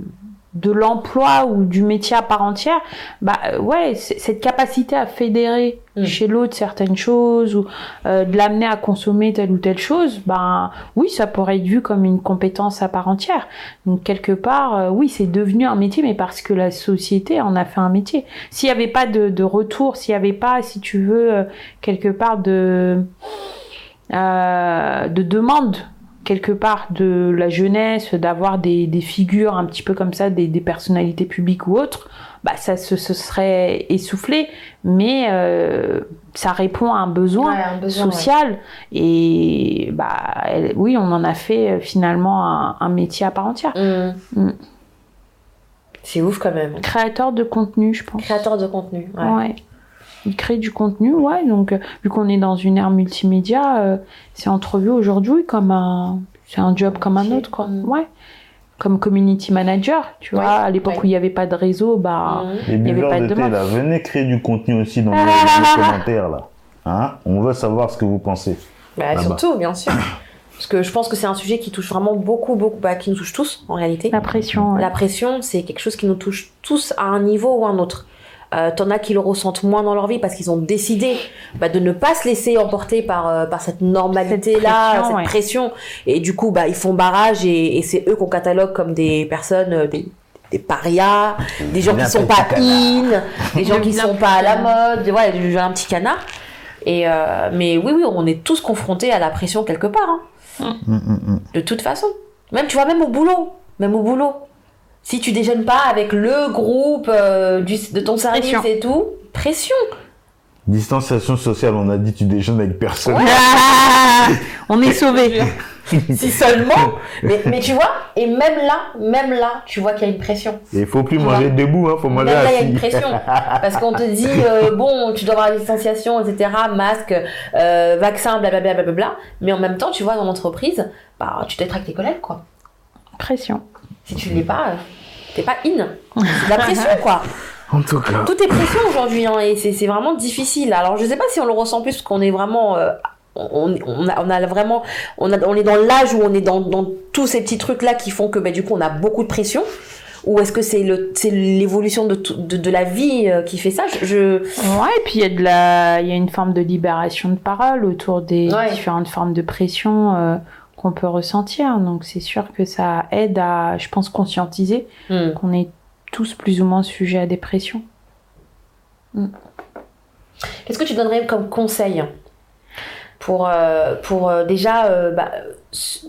de l'emploi ou du métier à part entière, bah euh, ouais, cette capacité à fédérer Mm. chez l'autre certaines choses ou euh, de l'amener à consommer telle ou telle chose, bah oui, ça pourrait être vu comme une compétence à part entière. Donc quelque part, euh, oui, c'est devenu un métier, mais parce que la société en a fait un métier. S'il n'y avait pas de, de retour, s'il n'y avait pas, si tu veux, euh, quelque part de de demande quelque part de la jeunesse, d'avoir des, des figures un petit peu comme ça, des, des personnalités publiques ou autres, bah ça se, se serait essoufflé, mais euh, ça répond à un besoin Ouais, un besoin, ouais. social et bah elle- oui, on en a fait euh, finalement un, un métier à part entière. Mm. Mm. C'est ouf quand même. Créateur de contenu, je pense. Créateur de contenu. Ouais. Ouais. Il crée du contenu, ouais. Donc, euh, vu qu'on est dans une ère multimédia, euh, c'est entrevu aujourd'hui comme un, c'est un job comme un autre, quoi. Ouais. Comme community manager, tu vois. Ouais, À l'époque ouais. où il n'y avait pas de réseau, bah. Mm. Les y avait pas de de thé, là, venez créer du contenu aussi dans les, les commentaires, là. Hein? On veut savoir ce que vous pensez. Bah, surtout, bien sûr. Parce que je pense que c'est un sujet qui touche vraiment beaucoup, beaucoup, bah, qui nous touche tous en réalité. La pression, ouais. La pression, c'est quelque chose qui nous touche tous à un niveau ou à un autre. Euh, T'en as qui le ressentent moins dans leur vie parce qu'ils ont décidé bah, de ne pas se laisser emporter par, euh, par cette normalité-là, Cette cette, pression, ouais. Et du coup, bah, ils font barrage et, et c'est eux qu'on catalogue comme des personnes, euh, des, des parias, des gens qui sont pas in, des gens qui sont pas à la mode, ouais, du un petit canard. Et euh, mais oui, oui, on est tous confrontés à la pression quelque part. hein. Hum, hum, hum. De toute façon. Même, tu vois, même au boulot. Même au boulot. Si tu déjeunes pas avec le groupe euh, du, de ton service Pression. et tout, pression. Distanciation sociale, on a dit tu déjeunes avec personne. Ah on est sauvés. si seulement. mais, mais tu vois, et même là, même là, tu vois qu'il y a une pression. Et il faut plus Tu manger vois. debout, hein, faut Même manger là, il y a assis. une pression. Parce qu'on te dit, euh, bon, tu dois avoir la distanciation, etc., masque, euh, vaccin, blablabla, blablabla. Mais en même temps, tu vois, dans l'entreprise, bah, tu t'es avec tes collègues, quoi. Pression. Si tu ne l'es pas, t'es pas in. C'est de la pression, quoi. En tout cas. Tout est pression aujourd'hui, hein, et c'est vraiment difficile. Alors, je sais pas si on le ressent plus, parce qu'on est vraiment. euh, on, on, a, on a vraiment. On, a, on est dans l'âge où on est dans, dans tous ces petits trucs-là qui font que, bah, du coup, on a beaucoup de pression. Ou est-ce que c'est l'évolution de, tout- de, de la vie euh, qui fait ça? Je, Ouais, et puis il y a de la, il y a une forme de libération de parole autour des Ouais. différentes formes de pression euh, qu'on peut ressentir. Donc c'est sûr que ça aide à, je pense, conscientiser Hmm. qu'on est tous plus ou moins sujets à des pressions. Qu'est-ce que tu donnerais comme conseil pour, euh, pour euh, déjà euh, bah, se,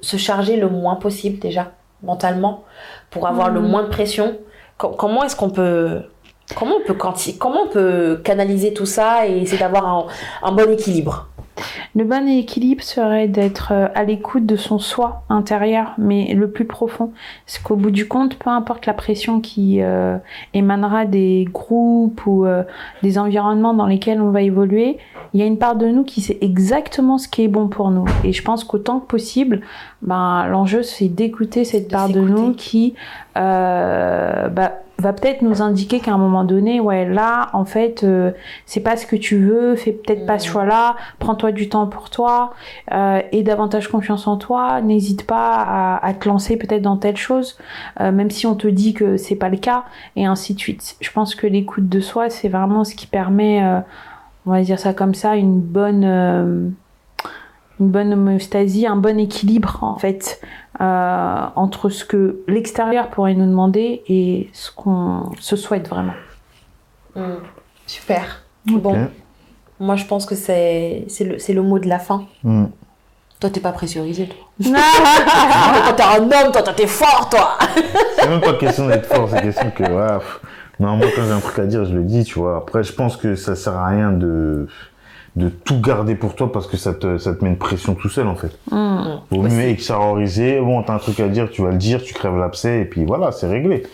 se, charger le moins possible déjà mentalement pour avoir le Mhm. moins de pression? Co- Comment est-ce qu'on peut comment on peut comment on peut canaliser tout ça et essayer d'avoir un, un bon équilibre? Le bon équilibre serait d'être euh, à l'écoute de son soi intérieur, mais le plus profond. Parce qu'au bout du compte, peu importe la pression qui euh, émanera des groupes ou euh, des environnements dans lesquels on va évoluer, il y a une part de nous qui sait exactement ce qui est bon pour nous. Et je pense qu'autant que possible, ben, l'enjeu c'est d'écouter cette De part de nous qui euh, bah, va peut-être nous indiquer qu'à un moment donné, ouais, là, en fait, euh, c'est pas ce que tu veux, fais peut-être pas ce Mhm. choix-là, prends-toi du temps pour toi, euh, et davantage confiance en toi, n'hésite pas à, à te lancer peut-être dans telle chose, euh, même si on te dit que c'est pas le cas, et ainsi de suite. Je pense que l'écoute de soi, c'est vraiment ce qui permet, euh, on va dire ça comme ça, une bonne, euh, une bonne homéostasie, un bon équilibre en fait euh, entre ce que l'extérieur pourrait nous demander et ce qu'on se souhaite vraiment. Mm. Super. Bon, moi je pense que c'est c'est le, c'est le mot de la fin. Hmm. Toi, t'es pas pressurisé, toi. Quand t'es un homme, toi, t'es fort, toi. C'est même pas question d'être fort, c'est question que, pff. Non, moi, quand j'ai un truc à dire, je le dis, tu vois. Après, je pense que ça sert à rien de, de tout garder pour toi parce que ça te, ça te met une pression tout seul, en fait. Hmm. Vaut Aussi. mieux extérioriser. Bon, t'as un truc à dire, tu vas le dire, tu crèves l'abcès et puis voilà, c'est réglé.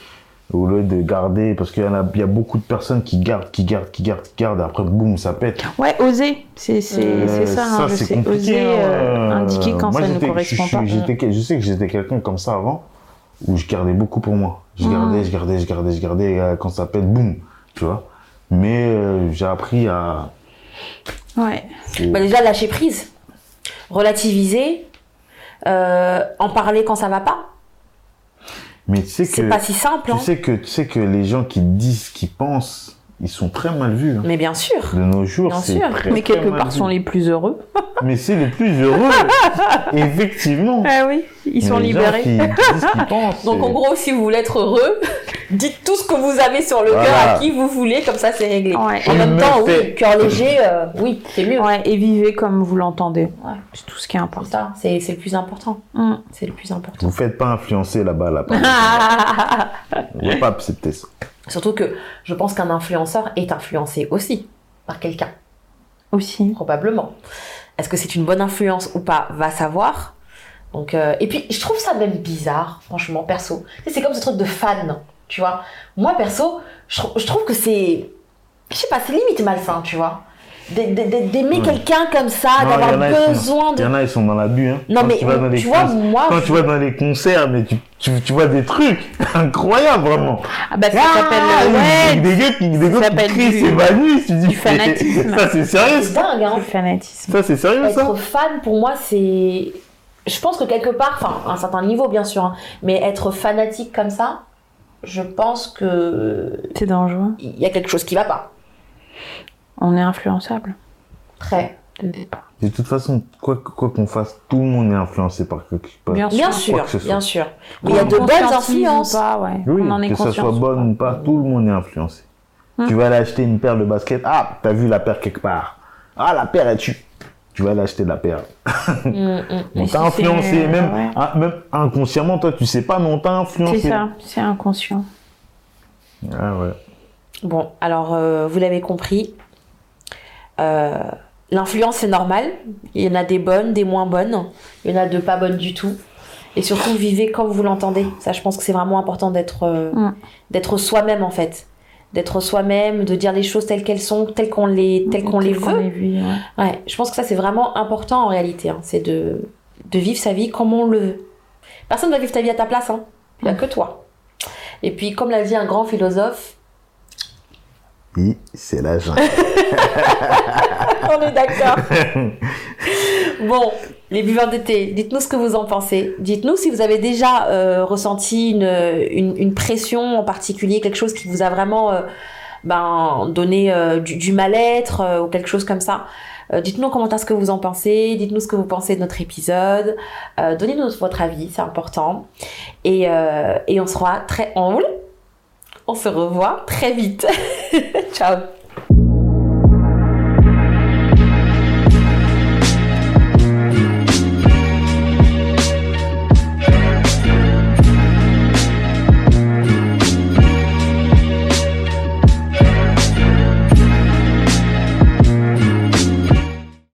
Au lieu de garder, parce qu'il y en a, il y a beaucoup de personnes qui gardent, qui gardent, qui gardent, qui gardent, et après, boum, ça pète. Ouais, oser, c'est c'est Euh, c'est ça, hein, je c'est sais, compliqué, oser euh, hein. indiquer quand Moi, ça ne j'étais- correspond je, pas. je- j'étais- je sais que j'étais quelqu'un comme ça avant, où je gardais beaucoup pour moi. Je Mm. gardais, je gardais, je gardais, je gardais, et, quand ça pète, boum, tu vois. Mais euh, j'ai appris à... Ouais. Bah, déjà, lâcher prise. Relativiser. euh, en parler quand ça va pas. Mais tu sais C'est que... pas si simple, Tu hein. sais que, tu sais que les gens qui disent ce qu'ils pensent, ils sont très mal vus. hein. Mais bien sûr. De nos jours, Bien c'est sûr. très, Mais quelque part vu. sont les plus heureux. Mais c'est les plus heureux, effectivement. Ah oui, ils sont Les gens libérés. qui disent pensent. Donc, en c'est- gros, si vous voulez être heureux, dites tout ce que vous avez sur le Voilà. cœur à qui vous voulez, comme ça, c'est réglé. Ouais. En même me temps, fait- oui, cœur léger, euh, oui, c'est mieux. Ouais, et vivez comme vous l'entendez. Ouais. C'est tout ce qui est important. c'est le plus important. Hmm. C'est le plus important. Vous faites pas influencer là-bas, là-bas. On va pas accepter ça. Surtout que je pense qu'un influenceur est influencé aussi par quelqu'un, Aussi. probablement. Est-ce que c'est une bonne influence ou pas Va savoir. Donc, euh, et puis, je trouve ça même bizarre, franchement, perso. C'est comme ce truc de fan, tu vois. Moi, perso, je, trou- je trouve que c'est. Je sais pas, c'est limite malsain, tu vois. D'a- d'a- d'a- D'aimer Ouais. quelqu'un comme ça, d'avoir il y en a, ils sont- besoin Il y en a, ils sont dans l'abus. Hein. Non, Quand mais tu, vas dans les tu vois, cons- moi. quand je- tu vas dans les concerts, mais tu, tu, tu vois des trucs incroyables, vraiment. Ah bah ça Ah, s'appelle des- ouais, des gars qui, des ça gars qui s'appelle crient, du- s'évanouissent. Tu dis, du fanatisme. Ça, c'est sérieux, C'est ça dingue, hein. du fanatisme. Ça, c'est sérieux, ça Être fan, pour moi, c'est. Je pense que quelque part, enfin, à un certain niveau, bien sûr, hein, mais être fanatique comme ça, je pense que C'est dangereux. il y a quelque chose qui va pas. On est influençable. Très. de toute façon, quoi qu'on fasse, tout le monde est influencé par quelque chose. Bien sûr, bien sûr. Mais il y a de bonnes influences. Pas, ouais. Oui, On en est que ça soit ou bonne ou pas, tout le monde est influencé. Hmm. Tu vas aller acheter une paire de baskets. Ah, t'as vu la paire quelque part. Ah, la paire est tu. Tu vas aller acheter la paire. Mm, mm. Mais On t'a influencé, même, ouais. ah, même inconsciemment, toi, tu sais pas, mais on t'a influencé. C'est ça, c'est inconscient. Ah ouais. Bon, alors euh, vous l'avez compris. Euh, L'influence c'est normal. Il y en a des bonnes, des moins bonnes. Il y en a de pas bonnes du tout. Et surtout vivez comme vous l'entendez. Ça, je pense que c'est vraiment important d'être euh, Mm. d'être soi-même en fait, d'être soi-même, de dire les choses telles qu'elles sont, telles qu'on les telles qu'on les veut. les vit, ouais. Ouais, je pense que ça c'est vraiment important en réalité. hein. C'est de de vivre sa vie comme on le veut. Personne ne va vivre ta vie à ta place. Hein. Il n'y a que toi. Et puis, comme l'a dit un grand philosophe, Oui, c'est la jungle. On est d'accord. bon, les buveurs d'été, dites-nous ce que vous en pensez. Dites-nous si vous avez déjà euh, ressenti une, pression en particulier, quelque chose qui vous a vraiment euh, ben, donné euh, du, mal-être ou quelque chose comme ça. Dites-nous en commentaire ce que vous en pensez, dites-nous ce que vous pensez de notre épisode, donnez-nous votre avis, c'est important. Et, et on sera très... On, on se revoit très vite. Ciao